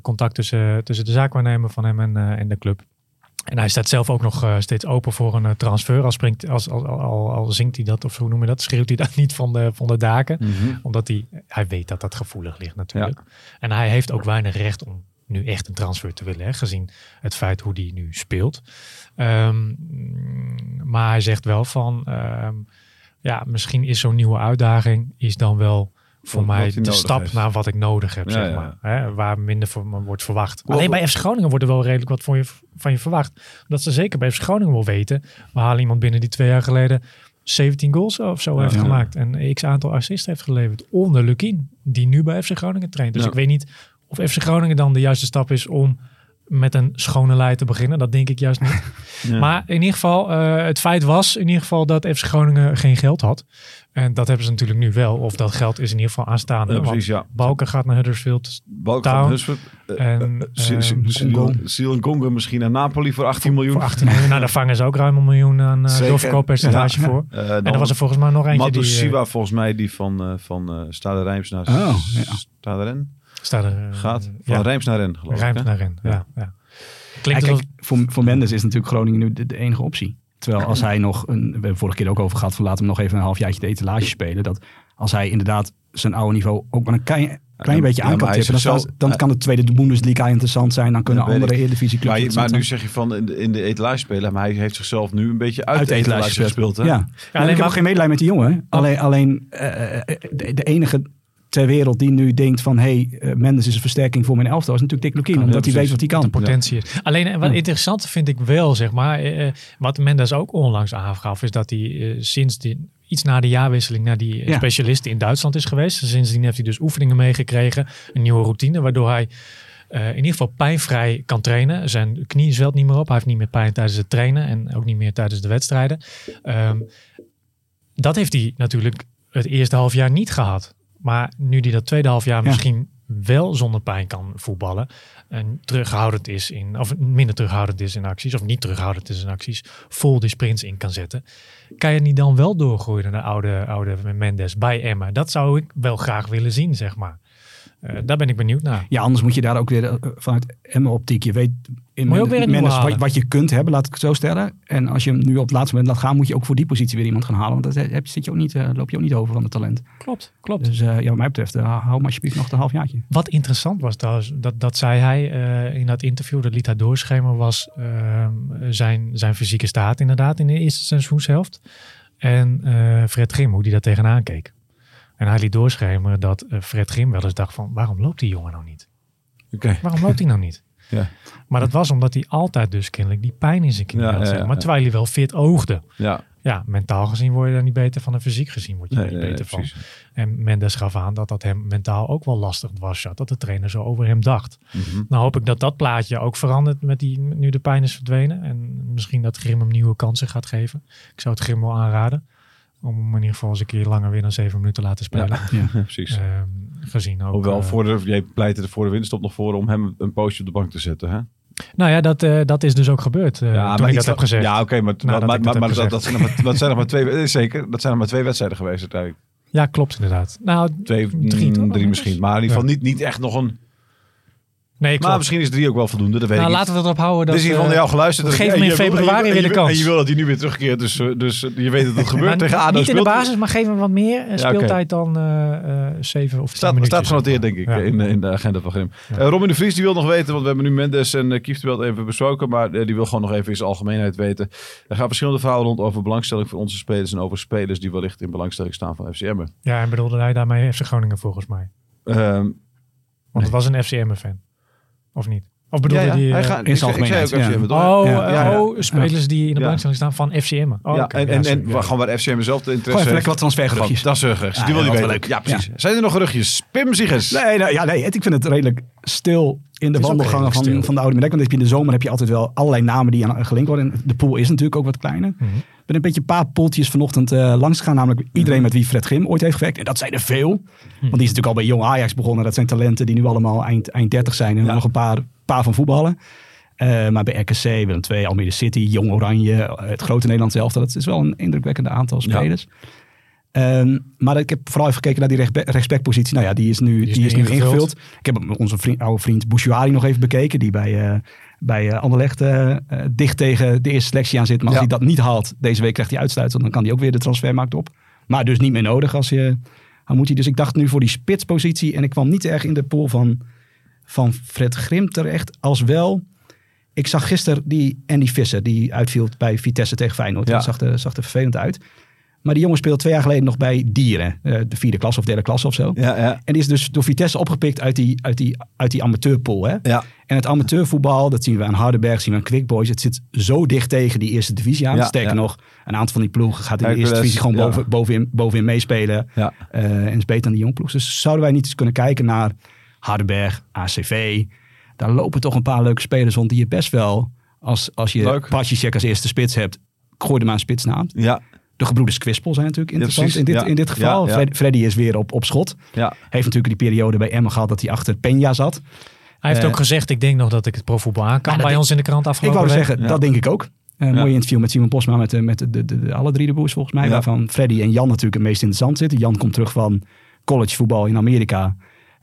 contact tussen, tussen de zaakwaarnemer van hem en, en de club. En hij staat zelf ook nog steeds open voor een transfer. Al, springt, als, al, al, al, zingt hij dat, of hoe noem je dat, schreeuwt hij dat [laughs] niet van de, van de daken. Mm -hmm. Omdat hij, hij weet dat dat gevoelig ligt natuurlijk. Ja. En hij heeft ook weinig recht om nu echt een transfer te willen, hè, gezien het feit hoe die nu speelt. Um, maar hij zegt wel van, um, ja, misschien is zo'n nieuwe uitdaging is dan wel voor mij de stap heeft. naar wat ik nodig heb, ja, zeg maar. Ja. Hè, waar minder voor me wordt verwacht. Alleen bij FC Groningen wordt er wel redelijk wat voor je, van je verwacht. Omdat ze zeker bij FC Groningen wel weten, we halen iemand binnen die twee jaar geleden 17 goals of zo heeft gemaakt. En x aantal assists heeft geleverd onder Lukien, die nu bij FC Groningen traint. Dus ik weet niet of FC Groningen dan de juiste stap is om met een schone lei te beginnen. Dat denk ik juist niet. [laughs] ja. Maar in ieder geval, uh, het feit was in ieder geval dat FC Groningen geen geld had. En dat hebben ze natuurlijk nu wel. Of dat geld is in ieder geval aanstaande. Ja, precies, ja. Balken gaat naar Huddersfield Balken gaat naar Huddersfield. En Siel en Congo misschien naar Napoli voor 18 miljoen. Voor 18 miljoen. nou, daar [laughs] vangen ze ook ruim een miljoen aan uh, doorverkooppercentage ja. voor. Uh, en dan was er volgens mij nog eentje Matus die... Uh, volgens mij die van, uh, van uh, Stade Rijms naar oh, ja. Stade Ren. Staat er, gaat van ja. Rijms naar Ren, geloof Rijms ik. naar Ren, ja. ja. Klinkt ja, kijk, voor, voor Mendes is natuurlijk Groningen nu de, de, enige optie. Terwijl als hij nog, een, we hebben het vorige keer ook over gehad, van laten we nog even een halfjaartje de etalage spelen. Dat als hij inderdaad zijn oude niveau ook maar een klein, klein ja, beetje aan kan tippen, dan, dan kan de tweede Bundesliga interessant zijn. Dan kunnen andere Eredivisie clubs Maar, maar nu zeg je van in de, in de etalage spelen, maar hij heeft zichzelf nu een beetje uit, uit de etalage, etalage gespeeld. Hè? Ja. ja alleen ik heb ook geen medelijden met die jongen. Alleen, alleen uh, de, de enige ter wereld die nu denkt van hé, hey, uh, Mendes is een versterking voor mijn elftal, is natuurlijk Dick Lukien, omdat hij weet wat hij kan. De potentie is. Alleen wat ja. interessant vind ik wel, zeg maar, uh, wat Mendes ook onlangs aangaf, is dat hij uh, sinds die, iets na de jaarwisseling naar die ja. specialisten in Duitsland is geweest. Sindsdien heeft hij dus oefeningen meegekregen, een nieuwe routine, waardoor hij uh, in ieder geval pijnvrij kan trainen. Zijn knie zwelt niet meer op. Hij heeft niet meer pijn tijdens het trainen en ook niet meer tijdens de wedstrijden. Um, dat heeft hij natuurlijk het eerste half jaar niet gehad. Maar nu die dat tweede half jaar ja. misschien wel zonder pijn kan voetballen. En terughoudend is in, of minder terughoudend is in acties, of niet terughoudend is in acties, vol die sprints in kan zetten. Kan je niet dan wel doorgroeien naar de oude, oude Mendes bij Emma? Dat zou ik wel graag willen zien, zeg maar. Uh, daar ben ik benieuwd naar. Ja, anders moet je daar ook weer uh, vanuit Emma-optiek. Je weet in men, Mendes wat, wat, je kunt hebben, laat ik het zo stellen. En als je hem nu op het laatste moment laat gaan, moet je ook voor die positie weer iemand gaan halen. Want heb, zit je ook niet, uh, loop je ook niet over van het talent. Klopt, klopt. Dus ja, wat mij betreft, hou hem alsjeblieft nog een halfjaartje. Wat interessant was trouwens, dat, dat zei hij in dat interview, dat liet hij doorschemeren, was ehm, zijn, zijn fysieke staat inderdaad in de eerste seizoenshelft. En Fred Grim, hoe die daar tegenaan keek. En hij liet doorschemeren dat uh, Fred Grim wel eens dacht van... waarom loopt die jongen nou niet? Okay. Waarom loopt hij nou niet? Ja. Maar dat was omdat hij altijd dus kennelijk die pijn in zijn knie ja, had. Ja, maar terwijl hij wel fit oogde. Ja. ja, mentaal gezien word je daar niet beter van. En fysiek gezien word je nee, er niet nee, beter nee, van. En Mendes gaf aan dat dat hem mentaal ook wel lastig was. Dat de trainer zo over hem dacht. Mm-hmm. Nou hoop ik dat dat plaatje ook verandert met die nu de pijn is verdwenen. En misschien dat Grim hem nieuwe kansen gaat geven. Ik zou het Grim wel aanraden. Om hem in ieder geval eens een keer langer weer dan zeven minuten te laten spelen. Ja, ja precies. Uh, gezien ook. Hoewel, uh, voor de, jij pleitte er voor de winst op nog voor om hem een poosje op de bank te zetten. Hè? Nou ja, dat, uh, dat is dus ook gebeurd. Uh, ja, toen ik dat heb gezegd. Ja, oké, okay, maar, maar, maar, maar dat, dat, zijn nog maar, dat zijn nog maar [laughs] twee, zeker, dat zijn nog maar twee wedstrijden geweest uiteindelijk. Ja, klopt inderdaad. Nou, twee, drie, mm, drie misschien. Maar in ieder geval ja. niet, niet echt nog een Nee, maar misschien is drie ook wel voldoende. Dat weet nou, ik laten we erop houden. Dat, dus hier van jou geluisterd. Geef hem in februari weer de kans. En je wil dat hij nu weer terugkeert. Dus, dus je weet dat het [laughs] gebeurt tegen ADO. Niet in de basis, maar geef hem wat meer speeltijd ja, okay. dan zeven of tien minuten. Staat genoteerd, denk ik, in, in de agenda van Grim. Robin de Vries die wil nog weten, want we hebben nu Mendes en Kieftenbelt even besproken. Maar die wil gewoon nog even in zijn algemeenheid weten. Er gaan verschillende verhalen rond over belangstelling voor onze spelers. En over spelers die wellicht in belangstelling staan van FCM. Ja, en bedoelde hij daarmee FC Groningen volgens mij. Um, want het was een FCM-fan. Of niet? Of bedoel je die... Hij gaat, in zijn algemeenheid. Oh, oh spelers die in de belangstelling staan van FCM. Oh, ja, en, en, en gewoon waar FCM zelf de interesse heeft. lekker wat transfergeruchtjes. Transfergeruchtjes, die wil je weten. Ja, precies. Zijn er nog geruchtjes? Pim Ziegers. Nee, nou, ja, nee, ik vind het redelijk stil in de wandelgangen van, van de Oude Medek. Want in de zomer heb je altijd wel allerlei namen die aan gelinkt worden. de pool is natuurlijk ook wat kleiner. Mm Ik ben een beetje een paar poeltjes vanochtend uh, langs gegaan. Namelijk iedereen met wie Fred Grim ooit heeft gewerkt. En dat zijn er veel. Want die is natuurlijk al bij Jong Ajax begonnen. Dat zijn talenten die nu allemaal eind, eind 30 zijn. En nog een paar, paar van voetballen. Uh, maar bij RKC, Willem II, Almere City, Jong Oranje, het grote Nederland zelf. Dat is wel een indrukwekkende aantal spelers. Um, maar ik heb vooral even gekeken naar die respectpositie. Nou ja, die is nu, die is, nu ingevuld. Ik heb onze vriend, oude vriend Bouchouari nog even bekeken. Die bij, uh, bij uh, Anderlecht dicht tegen de eerste selectie aan zit. Maar als hij dat niet haalt, deze week krijgt hij uitsluitsel. Dan kan hij ook weer de transfermarkt op. Maar dus niet meer nodig als je... Dan moet hij. Dus ik dacht nu voor die spitspositie. En ik kwam niet erg in de pool van, van Fred Grim terecht. Als wel... Ik zag gisteren die Andy Visser, die uitviel bij Vitesse tegen Feyenoord. Ja. Dat zag er, zag er vervelend uit. Maar die jongen speelde twee jaar geleden nog bij Dieren. Uh, de vierde klas of derde klas of zo. Ja, ja. En die is dus door Vitesse opgepikt uit die, uit die, uit die amateurpool. Hè? Ja. En het amateurvoetbal, dat zien we aan Hardenberg, zien we aan Quick Boys. Het zit zo dicht tegen die eerste divisie aan. Ja, Sterker nog, een aantal van die ploegen gaat in de eerste divisie gewoon boven, bovenin, bovenin meespelen. Ja. Uh, en is beter dan die jongploeg. Dus zouden wij niet eens kunnen kijken naar Hardenberg, ACV. Daar lopen toch een paar leuke spelers rond die je best wel... Als, als je Pacicek als eerste spits hebt, gooi er maar een spitsnaam. Ja. De gebroeders Kwispel zijn natuurlijk interessant in, dit, in dit geval. Freddy is weer op, op schot. Ja. Heeft natuurlijk die periode bij Emma gehad dat hij achter Peña zat. Hij heeft uh, ook gezegd, ik denk nog dat ik het profvoetbal aan kan bij ons in de krant afgelopen Ik wou zeggen, dat denk ik ook. Een uh, mooi interview met Simon Posma met, met de, de, de, alle drie de boers volgens mij. Waarvan Freddy en Jan natuurlijk het meest interessant zitten. Jan komt terug van collegevoetbal in Amerika.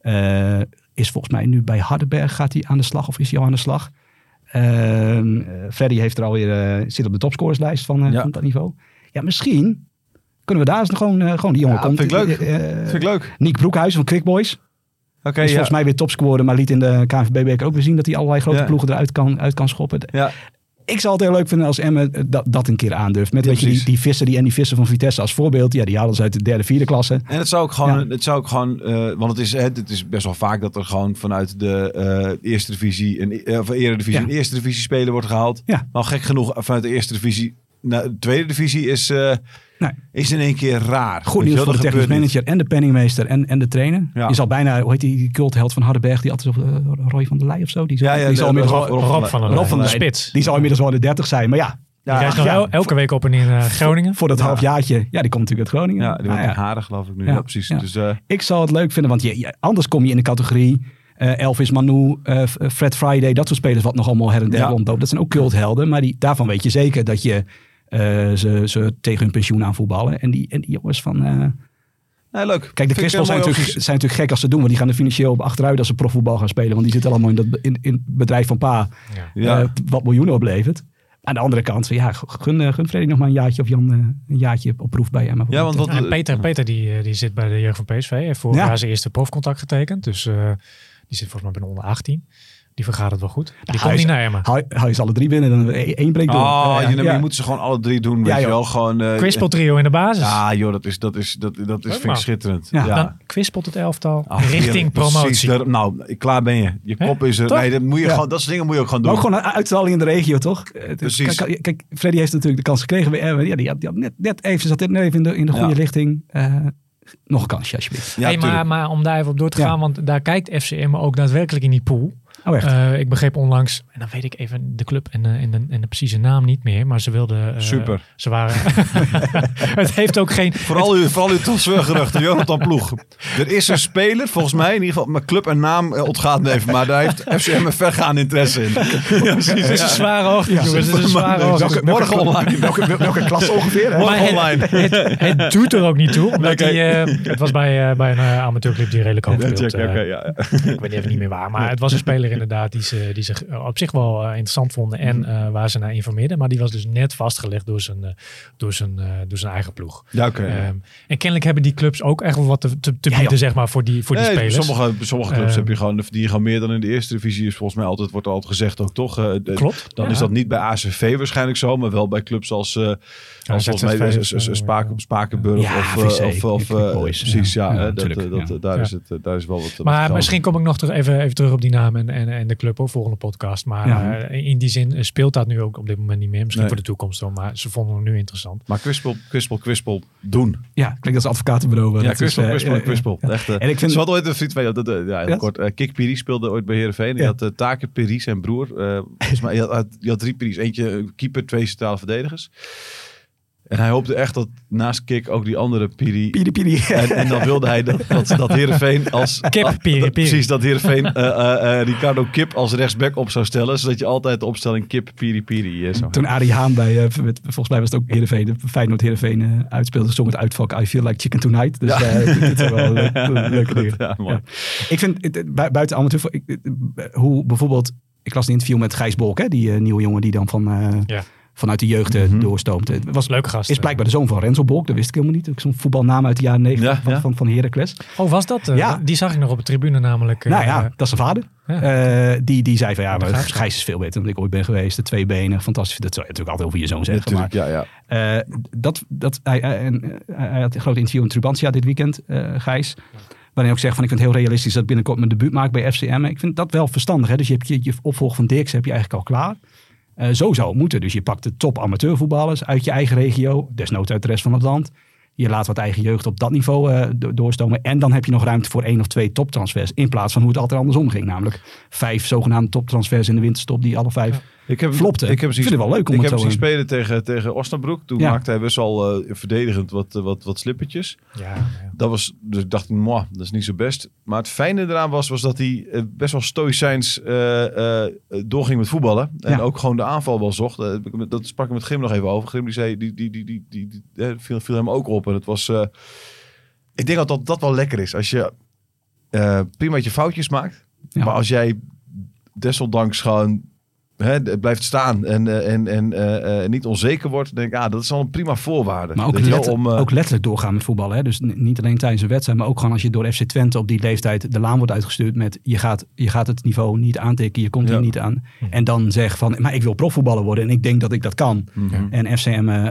Uh, is volgens mij nu bij Hardenberg gaat hij aan de slag of is hij al aan de slag. Ehm, Freddy heeft er alweer, zit op de topscorerslijst van, van dat niveau. Ja, misschien kunnen we daar eens gewoon, gewoon die jongen ja, komt. Vind ik leuk. Vind ik leuk. Nick Broekhuis van Quick Boys. Okay, is ja. volgens mij weer topscorer, maar liet in de KNVB-beker ook weer zien dat hij allerlei grote Ja. ploegen eruit kan, uit kan schoppen. Ja. Ik zou het heel leuk vinden als Emmen dat, dat een keer aandurft. Met Ja, weet je, die, die vissen die, en die vissen van Vitesse als voorbeeld. Ja, die halen ze uit de derde, vierde klasse. En het zou ook gewoon, Ja. het zou ook gewoon eh, want het is, het is best wel vaak dat er gewoon vanuit de eh, eerste divisie, een, eh, of eredivisie, Ja. een eerste divisie speler wordt gehaald. Maar gek genoeg, vanuit de eerste divisie naar de tweede divisie is, eh, Nee. is in één keer raar. Goed nieuws voor de technisch manager en de penningmeester en, en de trainer. Ja. Je zal bijna, hoe heet die, die cultheld van Hardenberg, die altijd op uh, Roy van der Leij of zo. Die, zal- Ja, ja, die zal inmiddels Rob- wel- Rob van der Rob van de spits. Die zal inmiddels wel de 30 zijn. Maar ja, Die reist nog ja. el- elke week op en in eh, Groningen. voor dat Ja. halfjaartje. Ja, die komt natuurlijk uit Groningen. Ja, die wordt ja. in Haren geloof ik nu. Ja. Ja, precies. Ja. Dus, eh, Ik zou het leuk vinden, want je, je- anders kom je in de categorie eh, Elvis Manu, eh, Fred Friday, dat soort spelers wat nog allemaal her en der Ja. rondloopt. Dat zijn ook culthelden, maar die, daarvan weet je zeker dat je eh, ze, ze tegen hun pensioen aan voetballen. En die, en die jongens van... eh, nee, leuk. Kijk, de Kwispels zijn, natuurlijk, zijn natuurlijk gek als ze doen, want die gaan er financieel op achteruit als ze profvoetbal gaan spelen. Want die zitten allemaal in, dat, in, in het bedrijf van pa, Ja. eh, wat miljoenen oplevert. Aan de andere kant, ja, gun, eh, gun Freddy nog maar een jaartje of Jan eh, een jaartje op proef bij hem. Ja, want wat, Ja, en Peter, Peter die, eh, die zit bij de jeugd van PSV. Heeft vorig Ja. jaar zijn eerste profcontact getekend. Dus eh, die zit volgens mij bij de onder 18. Die vergaat het wel goed. Die hij komt niet naar Emmen. Hou, hou je ze alle drie binnen, dan e- één breekt door. Oh, Ja, je, ja. je moet ze gewoon alle drie doen, weet Ja, je wel. Gewoon, eh, trio in de basis. Ja, joh, dat is, dat is, dat, dat is, vind ik schitterend. Ja, Ja. Dan kwispelt het elftal Ach, richting Precies, promotie. daar- nou, klaar ben je. Je kop is er. Toch? Nee, dat, moet je Ja. gewoon, dat soort dingen moet je ook gewoon doen. Maar ook gewoon een uitstraling in de regio, toch? Eh, Precies. Kijk, kijk, Freddy heeft natuurlijk de kans gekregen bij Emmen. Ja, die had, die had net, net even, zat net even in de, in de goede Ja. richting. Eh, nog een kansje, alsjeblieft. ja, hey, maar, maar om daar even op door te Ja. gaan, want daar kijkt FCM ook daadwerkelijk in die pool. Oh, echt? Eh, ik begreep onlangs, en dan weet ik even de club en de, en de, en de precieze naam niet meer, maar ze wilden... eh, Super. Ze waren... [laughs] het heeft ook geen... Vooral uw, vooral uw transfergeruchten, Jonathan Ploeg. Er is een speler, volgens mij, in ieder geval, mijn club en naam eh, ontgaat me even, maar daar heeft FCM een vergaande interesse in. Ja, precies. Het is een zware ochtend, jongens. Het is een zware ochtend. Morgen online. welke, welke klasse ongeveer? Morgen het- online. Het, het doet er ook niet toe. Omdat die, eh, het was bij, eh, bij een eh, amateurclub die redelijk hoog speelt. check, eh, oké, ja, ja. Ik weet even niet meer waar. Maar het was een speler inderdaad die ze, die zich op zich wel eh, interessant vonden. En eh, waar ze naar informeerden. Maar die was dus net vastgelegd door zijn, eh, door zijn, eh, door zijn eigen ploeg. Ja, oké. Ehm, en kennelijk hebben die clubs ook echt wel wat te, te, te Ja, bieden zeg maar, voor die, voor die Nee, spelers. sommige, sommige clubs Ehm, heb je gewoon, die gewoon meer dan in de eerste divisie is volgens mij altijd, wordt altijd gezegd ook toch. eh, Klopt. Dan is dat niet bij ACV waarschijnlijk zo, maar wel bij clubs als, eh als volgens mij eh, zo. Spakenburg Ja, of, eh, of, eh, Boys, precies, ja. eh, dat, eh, daar. Is het, eh, daar is wel wat. Maar misschien kom ik nog terug even, even terug op die naam en, en en, de club ook volgende podcast. Maar in die zin speelt dat nu ook op dit moment niet meer. Misschien voor de toekomst wel, maar ze vonden hem nu interessant. Maar kwispel, kwispel, kwispel doen. Ja, klinkt als advocatenbureau. Ja, kwispel, kwispel, kwispel. Echt, en ik vind... Ze hadden ooit een vriend van dat, ja, heel kort. Kik Piri speelde ooit bij Heerenveen. Ja. had Taken Piri, zijn broer. volgens mij, je had drie Piri's. Eentje keeper, twee centrale verdedigers. En hij hoopte echt dat naast Kik ook die andere Piri... Piri Piri. [laughs] En, en dan wilde hij dat, dat, dat Heerenveen als... [laughs] Kip Piri Piri. Precies, dat Heerenveen uh, [laughs] uh, Ricardo Kip als rechtsback op zou stellen. Zodat je altijd de opstelling Kip Piri Piri uh, Toen Arie Haan bij, met, volgens mij was het ook Heerenveen, de Feyenoord Heerenveen uitspeelde, zong het uitvak I feel like chicken tonight. Dus ja. dit is wel leuke dingen. Ja, ja. Ik vind, het, buiten amateur, ik, hoe bijvoorbeeld, ik las een interview met Gijs Bolk, hè, die nieuwe jongen die dan van... ja vanuit de jeugd mm -hmm. doorstoomt. Het was leuke gast. Is blijkbaar de zoon van Renzo Bolk. Dat wist ik helemaal niet. Zo'n voetbalnaam uit de jaren 90 van, van, van Heracles. Oh, was dat? ja. Die zag ik nog op de tribune namelijk. Nou ja, dat is zijn vader. Ja. Uh, die, die zei van ja, maar Gijs is veel beter dan ik ooit ben geweest. De twee benen, fantastisch. Dat zou je natuurlijk altijd over je zoon zeggen. maar, ja, ja. Uh, dat, dat, hij, en, hij had een groot interview in Trubantia dit weekend, uh, Gijs. Waarin hij ook zegt van ik vind het heel realistisch dat binnenkort mijn debuut maakt bij FCM. Ik vind dat wel verstandig. Hè? Dus je hebt je, je opvolg van Dirks heb je eigenlijk al klaar. Uh, zo zou het moeten. Dus je pakt de top amateurvoetballers uit je eigen regio, desnoods uit de rest van het land. Je laat wat eigen jeugd op dat niveau uh, doorstomen. En dan heb je nog ruimte voor één of twee toptransfers. In plaats van hoe het altijd andersom ging. Namelijk vijf zogenaamde toptransfers in de winterstop die alle vijf ik heb, flopte. Ik, heb ik vind het wel leuk om ik heb zien spelen tegen, tegen Osnabrück. Toen maakte hij best wel uh, verdedigend wat, wat, wat slippertjes. Ja, ja, Dat was, dus ik dacht, moi, dat is niet zo best. Maar het fijne eraan was, was dat hij uh, best wel stoïcijns uh, doorging met voetballen. En ook gewoon de aanval wel zocht. dat sprak ik met Grim nog even over. Grim die zei, die, die, die, die, die, die viel, viel, hem ook op. En het was, ik denk dat dat wel lekker is. Als je prima je foutjes maakt. Maar als jij desondanks gewoon hè, blijft staan en, uh, en, en uh, niet onzeker wordt, denk ik, ah, dat is al een prima voorwaarde. Maar ook, letterlijk, om, ook letterlijk doorgaan met voetballen. Hè? Dus niet alleen tijdens een wedstrijd, maar ook gewoon als je door FC Twente op die leeftijd de laan wordt uitgestuurd met je gaat, je gaat het niveau niet aantikken, je komt hier niet aan. Hm. En dan zeg van, maar ik wil profvoetballer worden en ik denk dat ik dat kan. Mhm. En FCM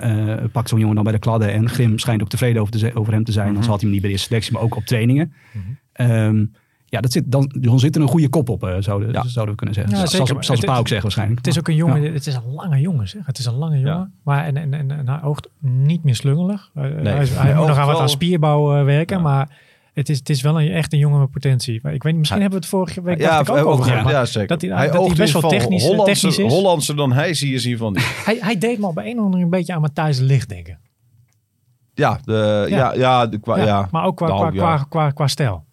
pakt zo'n jongen dan bij de kladden en Grim schijnt ook tevreden over, te, over hem te zijn. Mm -hmm. Anders had hij hem niet bij de selectie, maar ook op trainingen. Mm ja, dat zit, dan, dan zit er een goede kop op, uh, zouden, ja. zouden we kunnen zeggen. Ja, zeker, Zoals, Pa ook zeggen waarschijnlijk. Het is ook een jongen, het is een lange jongen zeg. Het is een lange jongen. Maar en, en, en, en, hij oogt niet meer slungelig. Nee, hij, hij moet nog aan wat aan spierbouw uh, werken, maar het is, het is wel een, echt een jongen met potentie. Ik weet niet, misschien hebben we het vorige week ja, ook over gehad. Ja, zeker. Dat hij, hij, dat hij best wel technisch, Hollandse, technisch is. Hollandse dan hij zie je hiervan niet. hij, hij deed me bij een of andere een beetje aan Matthijs Licht denken. Ja, de, ja. Ja, de, qua, ja, maar ook qua, nou, qua, qua, qua, qua stijl.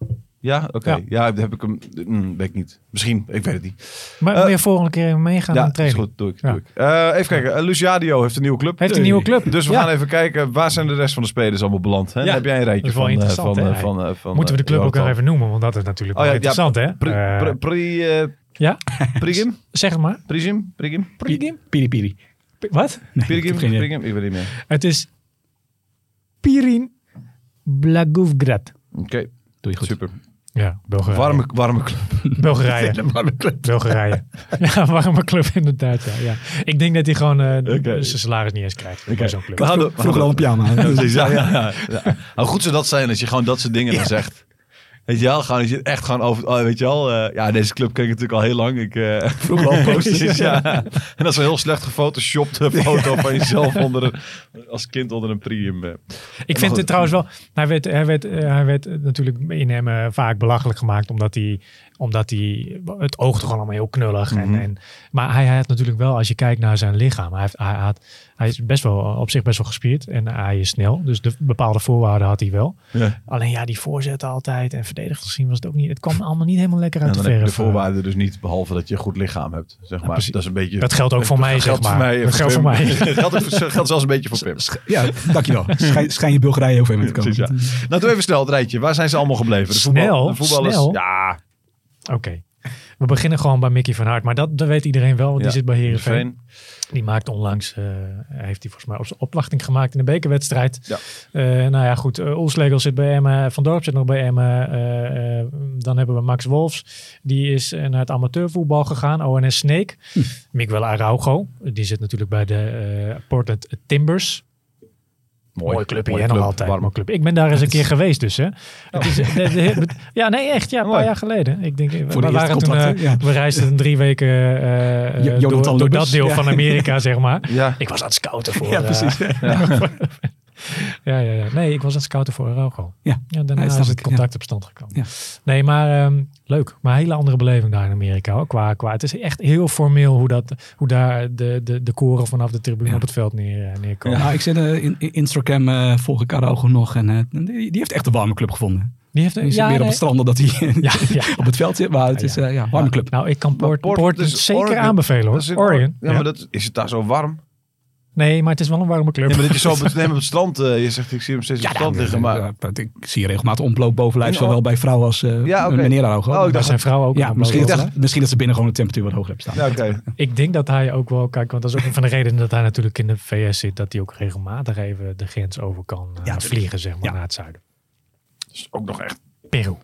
Ja, oké. Okay. Ja. ja, heb ik hem. Mm, weet ik niet. Misschien, ik weet het niet. Maar uh, weer volgende keer even meegaan ja, aan trainen. Is goed, doe ik. Doe ik. Uh, even kijken. Uh, Luciadio heeft een nieuwe club. Heeft een nieuwe club. Dus we gaan even kijken. Waar zijn de rest van de spelers allemaal beland? Hè? Heb jij een rijtje van, van, van, van, van, Moeten we de club ook nog even noemen? Want dat is natuurlijk oh, wel interessant, hè? Pri, pri, ja? Prigim? [laughs] Zeg het maar. Prigim? Prigim? Prigim? Piri Piri. Wat? Prigim? Prigim? Ik weet niet meer. Het is Pirin Blagoevgrad. Oké. Doe je goed. Super. Ja, Bulgarije. Warme, warme club. [laughs] [laughs] Bulgarije. warme club. Bulgarije. [laughs] ja, warme club inderdaad. Ja, ja. Ik denk dat hij gewoon uh, okay. zijn salaris niet eens krijgt. Okay. Zo'n club. We hadden vroeger al een pyjama. ja, ja, ja, ja. Hoe goed zou dat zijn als je gewoon dat soort dingen dan zegt. Weet je wel, gewoon, je echt gewoon over, oh, weet je wel, uh, ja, deze club ken ik natuurlijk al heel lang. Ik uh, [laughs] vroeg al posters, [laughs] ja. En dat is een heel slecht gefotoshopte foto van jezelf onder een, als kind onder een prium. Ik vind het trouwens wel, hij werd, hij werd, hij werd natuurlijk in hem vaak belachelijk gemaakt, omdat hij omdat hij, het oog toch allemaal heel knullig. en, mhm. en, maar hij, hij had natuurlijk wel, als je kijkt naar zijn lichaam, hij, heeft, hij, had, hij is best wel op zich best wel gespierd en hij is snel. Dus de bepaalde voorwaarden had hij wel. Ja. Alleen ja, die voorzetten altijd en verdedigd gezien was het ook niet. Het kwam allemaal niet helemaal lekker uit de verf. de voorwaarden dus niet, behalve dat je een goed lichaam hebt. Zeg maar. dat is een beetje. Dat geldt ook voor mij, zeg maar. Mij, dat geldt voor mij. [laughs] dat geldt, zelfs een beetje voor Pim. Ja, dankjewel. [laughs] Schijn, schijn je Bulgarije over te komen. Ja. Nou, doe even snel het rijtje. Waar zijn ze allemaal gebleven? De snel, de voetballers. Ja. Oké. We beginnen gewoon bij Mickey van Hart. Maar dat, dat weet iedereen wel, want die zit bij Heerenveen. Die maakt onlangs, uh, heeft hij volgens mij op zijn opwachting gemaakt in de bekerwedstrijd. Ja. Uh, nou ja, goed. Uh, Oelslegel zit bij Emmen. Van Dorp zit nog bij Emmen. dan hebben we Max Wolfs. Die is naar het amateurvoetbal gegaan. ONS Snake. Hm. Miguel Araujo. Die zit natuurlijk bij de Portland Timbers. Mooi club hier nog altijd. Warme club. Ik ben daar eens een keer geweest dus. Hè. Het is, de, ja, nee, echt. Ja, een paar jaar geleden. Ik denk, we, waren toen, uh, we reisden drie weken uh, door, door, dat deel van Amerika, zeg maar. Ik was aan het scouten [laughs] voor. Ja, [laughs] precies. [laughs] ja, ja, ja. Nee, ik was aan het scouten voor Araujo. Ja. ja daarna is het contact op stand gekomen. Ja. Nee, maar um, leuk. Maar een hele andere beleving daar in Amerika. Hoor. Qua, qua, het is echt heel formeel hoe, dat, hoe daar de, de, de koren vanaf de tribune op het veld neer, eh, neerkomen. Ja, ik zit uh, in, Instagram uh, volg ik Araujo nog. En uh, die, die heeft echt een warme club gevonden. Die heeft een, ja, meer op het strand dan dat hij [laughs] ja, ja. [laughs] op het veld zit. Maar het is uh, ja, warme club. Nou, ik kan Port, Port, Port dus zeker Oregon, aanbevelen hoor. Oregon. Ja, maar dat, is het daar zo warm? Nee, maar het is wel een warme club. Ja, maar dat je zo op het, [laughs] op het strand, uh, je zegt ik zie hem steeds op het strand liggen. Maar... ik zie regelmatig ontbloot bovenlijf, zowel bij vrouwen als uh, ja, okay. meneer Araujo. Oh, daar zijn vrouwen ook. Ja, misschien, dacht, misschien dat ze binnen gewoon de temperatuur wat hoger hebben staan. Ja, okay. ik denk dat hij ook wel, kijk, want dat is ook een van de redenen dat hij natuurlijk in de VS zit, dat hij ook regelmatig even de grens over kan uh, vliegen, zeg maar, naar het zuiden. Dat is ook nog echt Peru.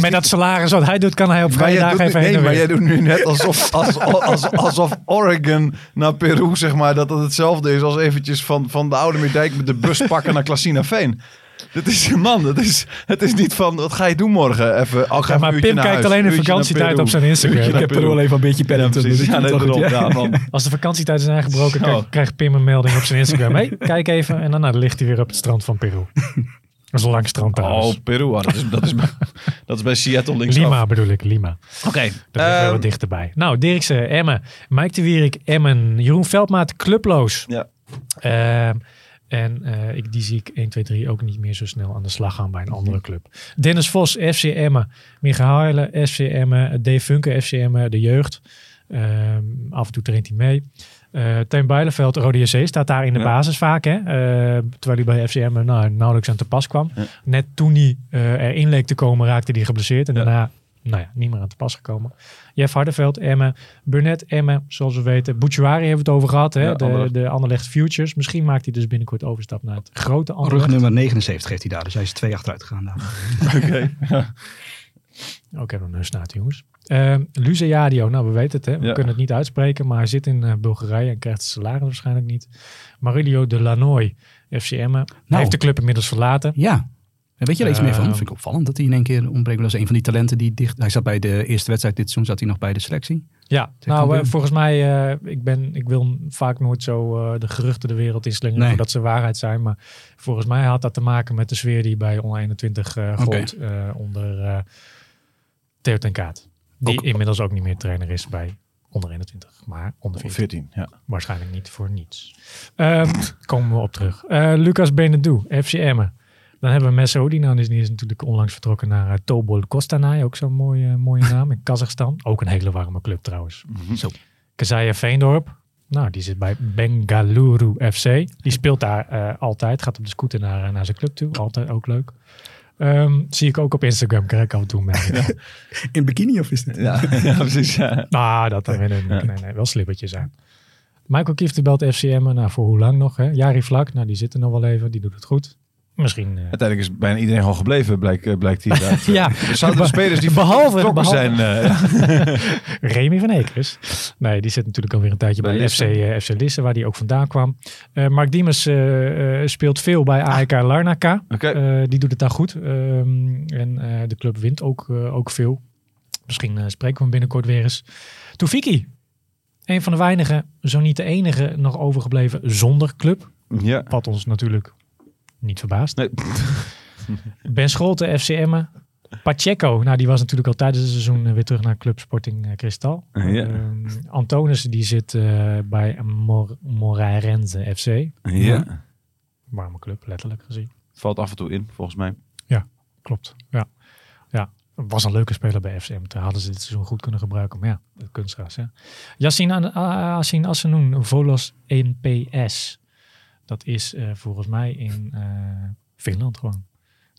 Met dat salaris wat hij doet, kan hij op vrijdag even heen Nee, maar jij doet nu net alsof, [laughs] alsof, alsof Oregon naar Peru, zeg maar, dat het hetzelfde is als eventjes van, van de Oude Meerdijk met de bus pakken naar Klasina Veen. Dat is, man, dat is, het is niet van, wat ga je doen morgen? Even, al ja, maar Pim kijkt alleen de vakantietijd op zijn Instagram. Ik heb er wel even een beetje pen dus ja, [laughs] Als de vakantietijd is aangebroken, oh. krijgt Pim een melding op zijn Instagram. hey, kijk even. En daarna ligt hij weer op het strand van Peru. [laughs] Dat is een lang strand Oh, Peru. Ah, dat, is, dat, is, dat is bij [laughs] Seattle linksaf. Lima bedoel ik, Lima. Oké. Okay, dat is um, wat dichterbij. Nou, Dirkse, Emmen. Mike de Wierik, Emmen. Jeroen Veldmaat, clubloos. Ja. Uh, en uh, ik, die zie ik 1, 2, 3 ook niet meer zo snel aan de slag gaan bij een andere club. Dennis Vos, FC Emmen. Michael Haarle, FC Emmen. Dave Funke, FC Emmen, de jeugd. Uh, af en toe traint hij mee. Uh, Teun Bijleveld, Rode JC, staat daar in de basis vaak. Hè? Uh, terwijl hij bij FCM nou, nauwelijks aan te pas kwam. Net toen hij uh, erin leek te komen, raakte hij geblesseerd. En daarna nou ja, niet meer aan te pas gekomen. Jeff Hardeveld, Emmen. Burnett, Emmen, zoals we weten. Bouchouari hebben we het over gehad. Hè? Ja, de, de Anderlecht Futures. Misschien maakt hij dus binnenkort overstap naar het grote Anderlecht. Rug nummer 79 heeft hij daar. Dus hij is twee achteruit gegaan [laughs] Oké. Ook hebben we een snaat, jongens. Uh, Luze Jadio, nou we weten het, hè? we kunnen het niet uitspreken, maar hij zit in uh, Bulgarije en krijgt het salaris waarschijnlijk niet. Marilio de Lanoy, FCM, nou, heeft de club inmiddels verlaten. Ja, weet je er iets meer van? Dat vind ik opvallend dat hij in één keer ontbreekt. Dat is een van die talenten die dicht... Hij zat bij de eerste wedstrijd dit seizoen, zat hij nog bij de selectie. Ja, nou uh, volgens mij, uh, ik, ben, ik wil vaak nooit zo uh, de geruchten de wereld inslingeren nee. dat ze waarheid zijn. Maar volgens mij had dat te maken met de sfeer die bij onder 21 gold okay. onder Theo ten Kaat. Die inmiddels ook niet meer trainer is bij onder 21, maar onder 14. 14 ja. Waarschijnlijk niet voor niets. Um, komen we op terug. Uh, Lucas Benedou, FC Emmen. Dan hebben we Messo, die, nou, die is natuurlijk onlangs vertrokken naar uh, Tobol Kostanay. Ook zo'n mooie, mooie [laughs] naam in Kazachstan. Ook een hele warme club trouwens. Mm -hmm. Zo. Kazaya Veendorp. Nou, die zit bij Bengaluru FC. Die speelt daar uh, altijd. Gaat op de scooter naar, naar zijn club toe. Altijd ook leuk. Um, zie ik ook op Instagram, krijg ik af en toe mee. Ja. In bikini of is het? Ja, [laughs] ja precies. Ja. Nou, dat dan nee, nee, nee, nee, wel slippertjes aan. Michael Kieft belt FCM, nou voor hoe lang nog? Hè? Jari Vlak, nou die zit er nog wel even, die doet het goed. Misschien. Uh... Uiteindelijk is bijna iedereen al gebleven, blijkt, uh, blijkt hieruit. [laughs] ja. Er zouden de spelers die [laughs] behalve, behalve zijn. Uh... [laughs] Remy van Ekers. Nee, die zit natuurlijk alweer een tijdje bij, bij FC, uh, FC Lisse, waar die ook vandaan kwam. Mark Diemers speelt veel bij AEK ah. Larnaca. Okay. die doet het daar goed. Um, en de club wint ook, ook veel. Misschien spreken we hem binnenkort weer eens. Toefiki. Een van de weinige, zo niet de enige, nog overgebleven zonder club. Ja. Wat ons natuurlijk niet verbaasd. Nee. [laughs] ben Scholte, FCM. Pacheco, nou die was natuurlijk al tijdens het seizoen eh, weer terug naar Club Sporting uh, Cristal. Ja. Uh, Antonis die zit uh, bij Mor Moreirense FC. Ja. Warme club, letterlijk gezien. Valt af en toe in, volgens mij. Ja, klopt. Ja. ja. Was een leuke speler bij FCM. Toen hadden ze dit seizoen goed kunnen gebruiken. Maar ja, kunstgras. Ja. Yassine Assenoen, Volos 1PS. Dat is uh, volgens mij in uh, Finland gewoon,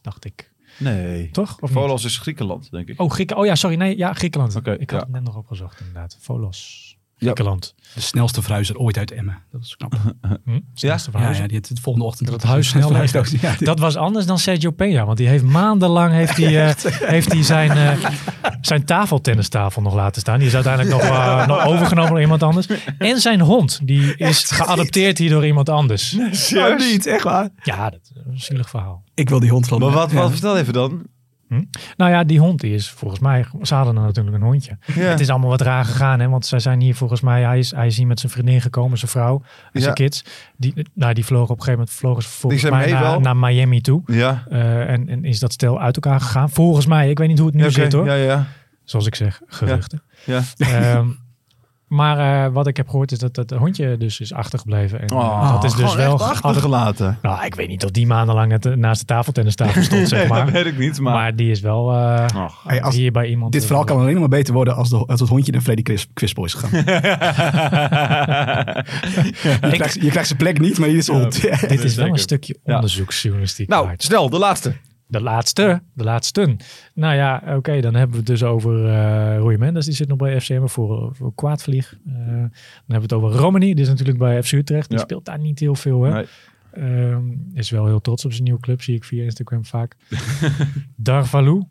dacht ik. Nee. Toch? Of Volos is Griekenland, denk ik. Oh, Grieken. oh ja, sorry. Nee, ja, Griekenland. Okay, ik had ja. het net nog opgezocht, inderdaad. Volos. Griekenland. De snelste verhuizer ooit uit Emmen. Dat is knap. [laughs] Hm? Ja? ja, ja, die had het volgende ochtend. Dat het huis snel. Ja, dat was anders dan Sergio Peña. Want die heeft maandenlang heeft hij, uh, heeft hij zijn, uh, zijn tafeltennistafel nog laten staan. Die is uiteindelijk nog, uh, [laughs] nog overgenomen door iemand anders. En zijn hond. Die is geadopteerd hier door iemand anders. Nee, oh, niet, echt waar? Ja, dat is een zielig verhaal. Ik wil die hond van. Maar wat, wat vertel even dan? Hm? Nou ja, die hond die is volgens mij, ze hadden natuurlijk een hondje. Het is allemaal wat raar gegaan, hè, want zij zijn hier volgens mij, hij is, hij is hier met zijn vriendin gekomen, zijn vrouw en zijn kids. Die, nou, die vlogen op een gegeven moment vlogen ze volgens mij naar, naar, Miami toe. Ja. Uh, en, en is dat stel uit elkaar gegaan. Volgens mij, ik weet niet hoe het nu zit hoor. Ja, ja. Zoals ik zeg, geruchten. Ja. Um, [laughs] Maar uh, wat ik heb gehoord is dat het hondje dus is achtergebleven. En, oh, dat is dus wel achtergelaten. Nou, ik weet niet of die maandenlang het, naast de tafeltennistafel stond, [laughs] zeg maar. dat weet ik niet, maar... maar die is wel uh, hey, als, hier bij iemand... Dit verhaal kan alleen maar beter worden als, de, als het hondje naar Freddy gaat. [laughs] je, krijgt, je krijgt zijn plek niet, maar hier is hond. dit is wel een stukje onderzoeksjournalistiek. Nou, snel, de laatste. De laatste, de laatste. Nou ja, oké, dan hebben we het dus over uh, Roy Mendes. Die zit nog bij FCM voor, voor Kwaadvlieg. Uh, dan hebben we het over Romani. Die is natuurlijk bij FC Utrecht. Die speelt daar niet heel veel. Hè? Nee. Um, is wel heel trots op zijn nieuwe club. Zie ik via Instagram vaak. [laughs] Darvalu.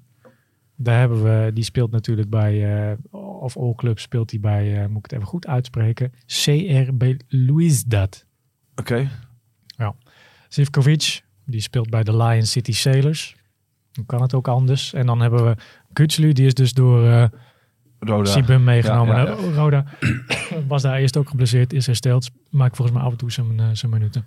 Daar hebben we, die speelt natuurlijk bij, uh, of all clubs speelt hij bij, moet ik het even goed uitspreken, CRB Luisdat. Oké. Okay. Ja. Zivkovic, die speelt bij de Lion City Sailors. Dan kan het ook anders. En dan hebben we Gutslu, die is dus door uh, Roda. Sibum meegenomen. Ja, ja, ja. Roda [clears throat] was daar eerst ook geblesseerd, is hersteld. Maakt volgens mij af en toe zijn, uh, zijn minuten.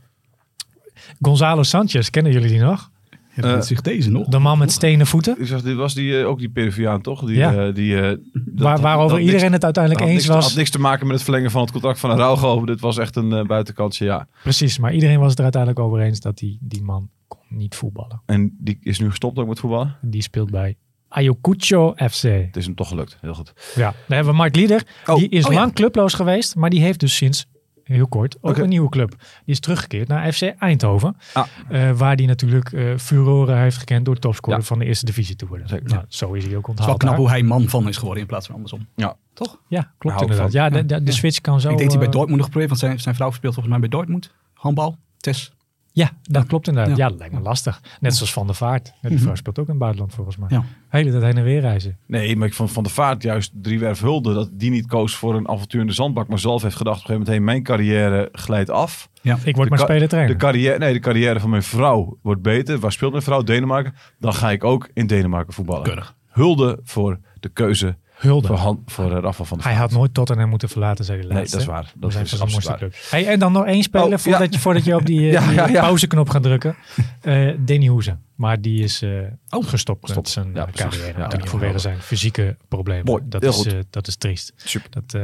Gonzalo Sanchez, kennen jullie die nog? Herinnert uh, zich deze nog? De man met stenen voeten? Ik zag, dit was die, uh, ook die Peruviaan, toch? Die, ja. Uh, die, dat, Waar, waarover dat iedereen niks, het uiteindelijk eens niks, was. Het had niks te maken met het verlengen van het contract van Araujo. Dit was echt een buitenkantje, ja. Precies, maar iedereen was het er uiteindelijk over eens dat die, die man kon niet voetballen. En die is nu gestopt ook met voetballen? Die speelt bij Ayacucho FC. Het is hem toch gelukt, heel goed. Ja, dan hebben we Mark Lieder. Oh, die is oh, lang ja. clubloos geweest, maar die heeft dus sinds heel kort, ook okay. een nieuwe club. Die is teruggekeerd naar FC Eindhoven. Ah. Uh, waar die natuurlijk uh, furoren heeft gekend door topscorer ja. van de eerste divisie te worden. Zeker. Nou, zo is hij ook onthaald. Het is wel knap hoe hij man van is geworden in plaats van andersom. Ja. Toch? Ja, klopt nou, inderdaad. Ja, de, de, de, switch kan zo... Ik denk dat hij bij Dortmund nog geprobeerd, want zijn, zijn vrouw speelt volgens mij bij Dortmund. Handbal, Tess. Ja, dat klopt inderdaad. Ja, dat lijkt me lastig. Net zoals Van der Vaart. Die vrouw speelt ook in het buitenland volgens mij. Ja. Hele tijd heen en weer reizen. Nee, maar ik vond Van der Vaart juist driewerf hulde. Dat die niet koos voor een avontuur in de zandbak. Maar zelf heeft gedacht op een gegeven moment, hey, mijn carrière glijdt af. Ja, ik word maar speler trainer. De carrière, nee, de carrière van mijn vrouw wordt beter. Waar speelt mijn vrouw? Denemarken. Dan ga ik ook in Denemarken voetballen. Keurig. Hulde voor de keuze Hulde. Voor, hand, voor Rafa van der Hij had nooit Tottenham moeten verlaten, zei hij Nee, dat is waar. Dat is een mooiste club. Hey, en dan nog één speler oh, voordat, ja. je, voordat je op die, [laughs] ja, die ja, ja. pauzeknop gaat drukken. Uh, [laughs] Danny Hoeze. Maar die is uh, oh, gestopt Stop. met zijn ja, carrière. Vanwege zijn fysieke problemen. Mooi, dat, is, uh, dat is triest. Super. Dat,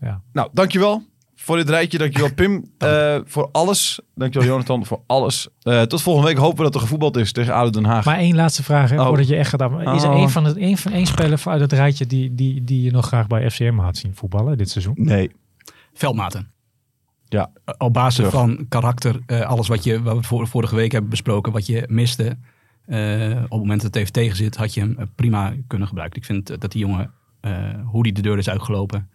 ja. Nou, dankjewel voor dit rijtje. Dankjewel Pim [laughs] uh, voor alles. Dankjewel Jonathan voor alles. Uh, tot volgende week hopen we dat er gevoetbald is tegen ADO Den Haag. Maar één laatste vraag, hè, oh. voordat je echt gaat. Is er één van, het, één van één speler uit het rijtje die, die, die je nog graag bij FCM had zien voetballen dit seizoen? Nee. Veldmaten. Ja. Op basis Terug. van karakter, uh, alles wat, je, wat we vorige week hebben besproken, wat je miste. op het moment dat het even tegen zit, had je hem prima kunnen gebruiken. Ik vind dat die jongen, hoe die de deur is uitgelopen,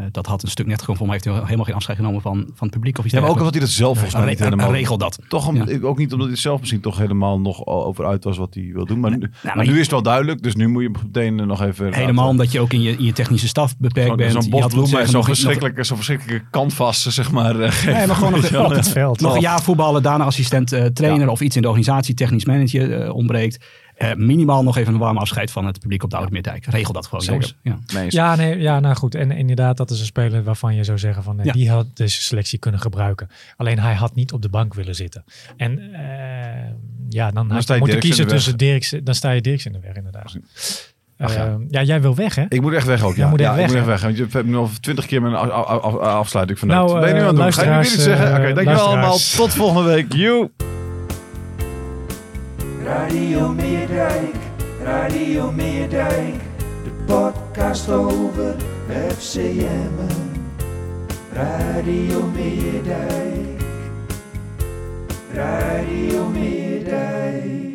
uh, dat had een stuk net gewoon voor mij heeft hij helemaal geen afscheid genomen van, van het publiek of iets Ja, maar ook omdat hij dat zelf volgens mij niet helemaal... regel dat. Toch om, ja. ook niet omdat hij zelf misschien toch helemaal nog over uit was wat hij wil doen. Maar, nu, nou, maar, maar nu is het wel duidelijk, dus nu moet je meteen nog even... Helemaal laten. omdat je ook in je, in je technische staf beperkt zo, bent. Zo'n bosbloem zo'n verschrikkelijke, zo verschrikkelijke canvas, zeg maar. Uh, geven. Nee, maar gewoon nog, op het veld. Nog een jaar voetballen, daarna assistent uh, trainer ja. of iets in de organisatie, technisch manager uh, ontbreekt. Uh, minimaal nog even een warm afscheid van het publiek op de Oude Meerdijk. Regel dat gewoon, jongens. Ja. Nee, ja, nee, ja, nou goed. En inderdaad, dat is een speler waarvan je zou zeggen van... Ja. die had deze selectie kunnen gebruiken. Alleen hij had niet op de bank willen zitten. En uh, ja, dan, dan had, moet je kiezen tussen Dirks... Dan sta je Dirks in de weg, inderdaad. Ach, ja. Uh, ja, jij wil weg, hè? Ik moet echt weg ook, ja. Moet ja, weg, ik moet echt weg. Want je hebt nu al twintig keer mijn afsluiting vanuit. Nou, ben je nu aan het doen? Ga je nu weer iets zeggen? Oké, okay, dankjewel allemaal. Tot volgende week. You. Radio Meerdijk, Radio Meerdijk, de podcast over FCM. Radio Meerdijk, Radio Meerdijk.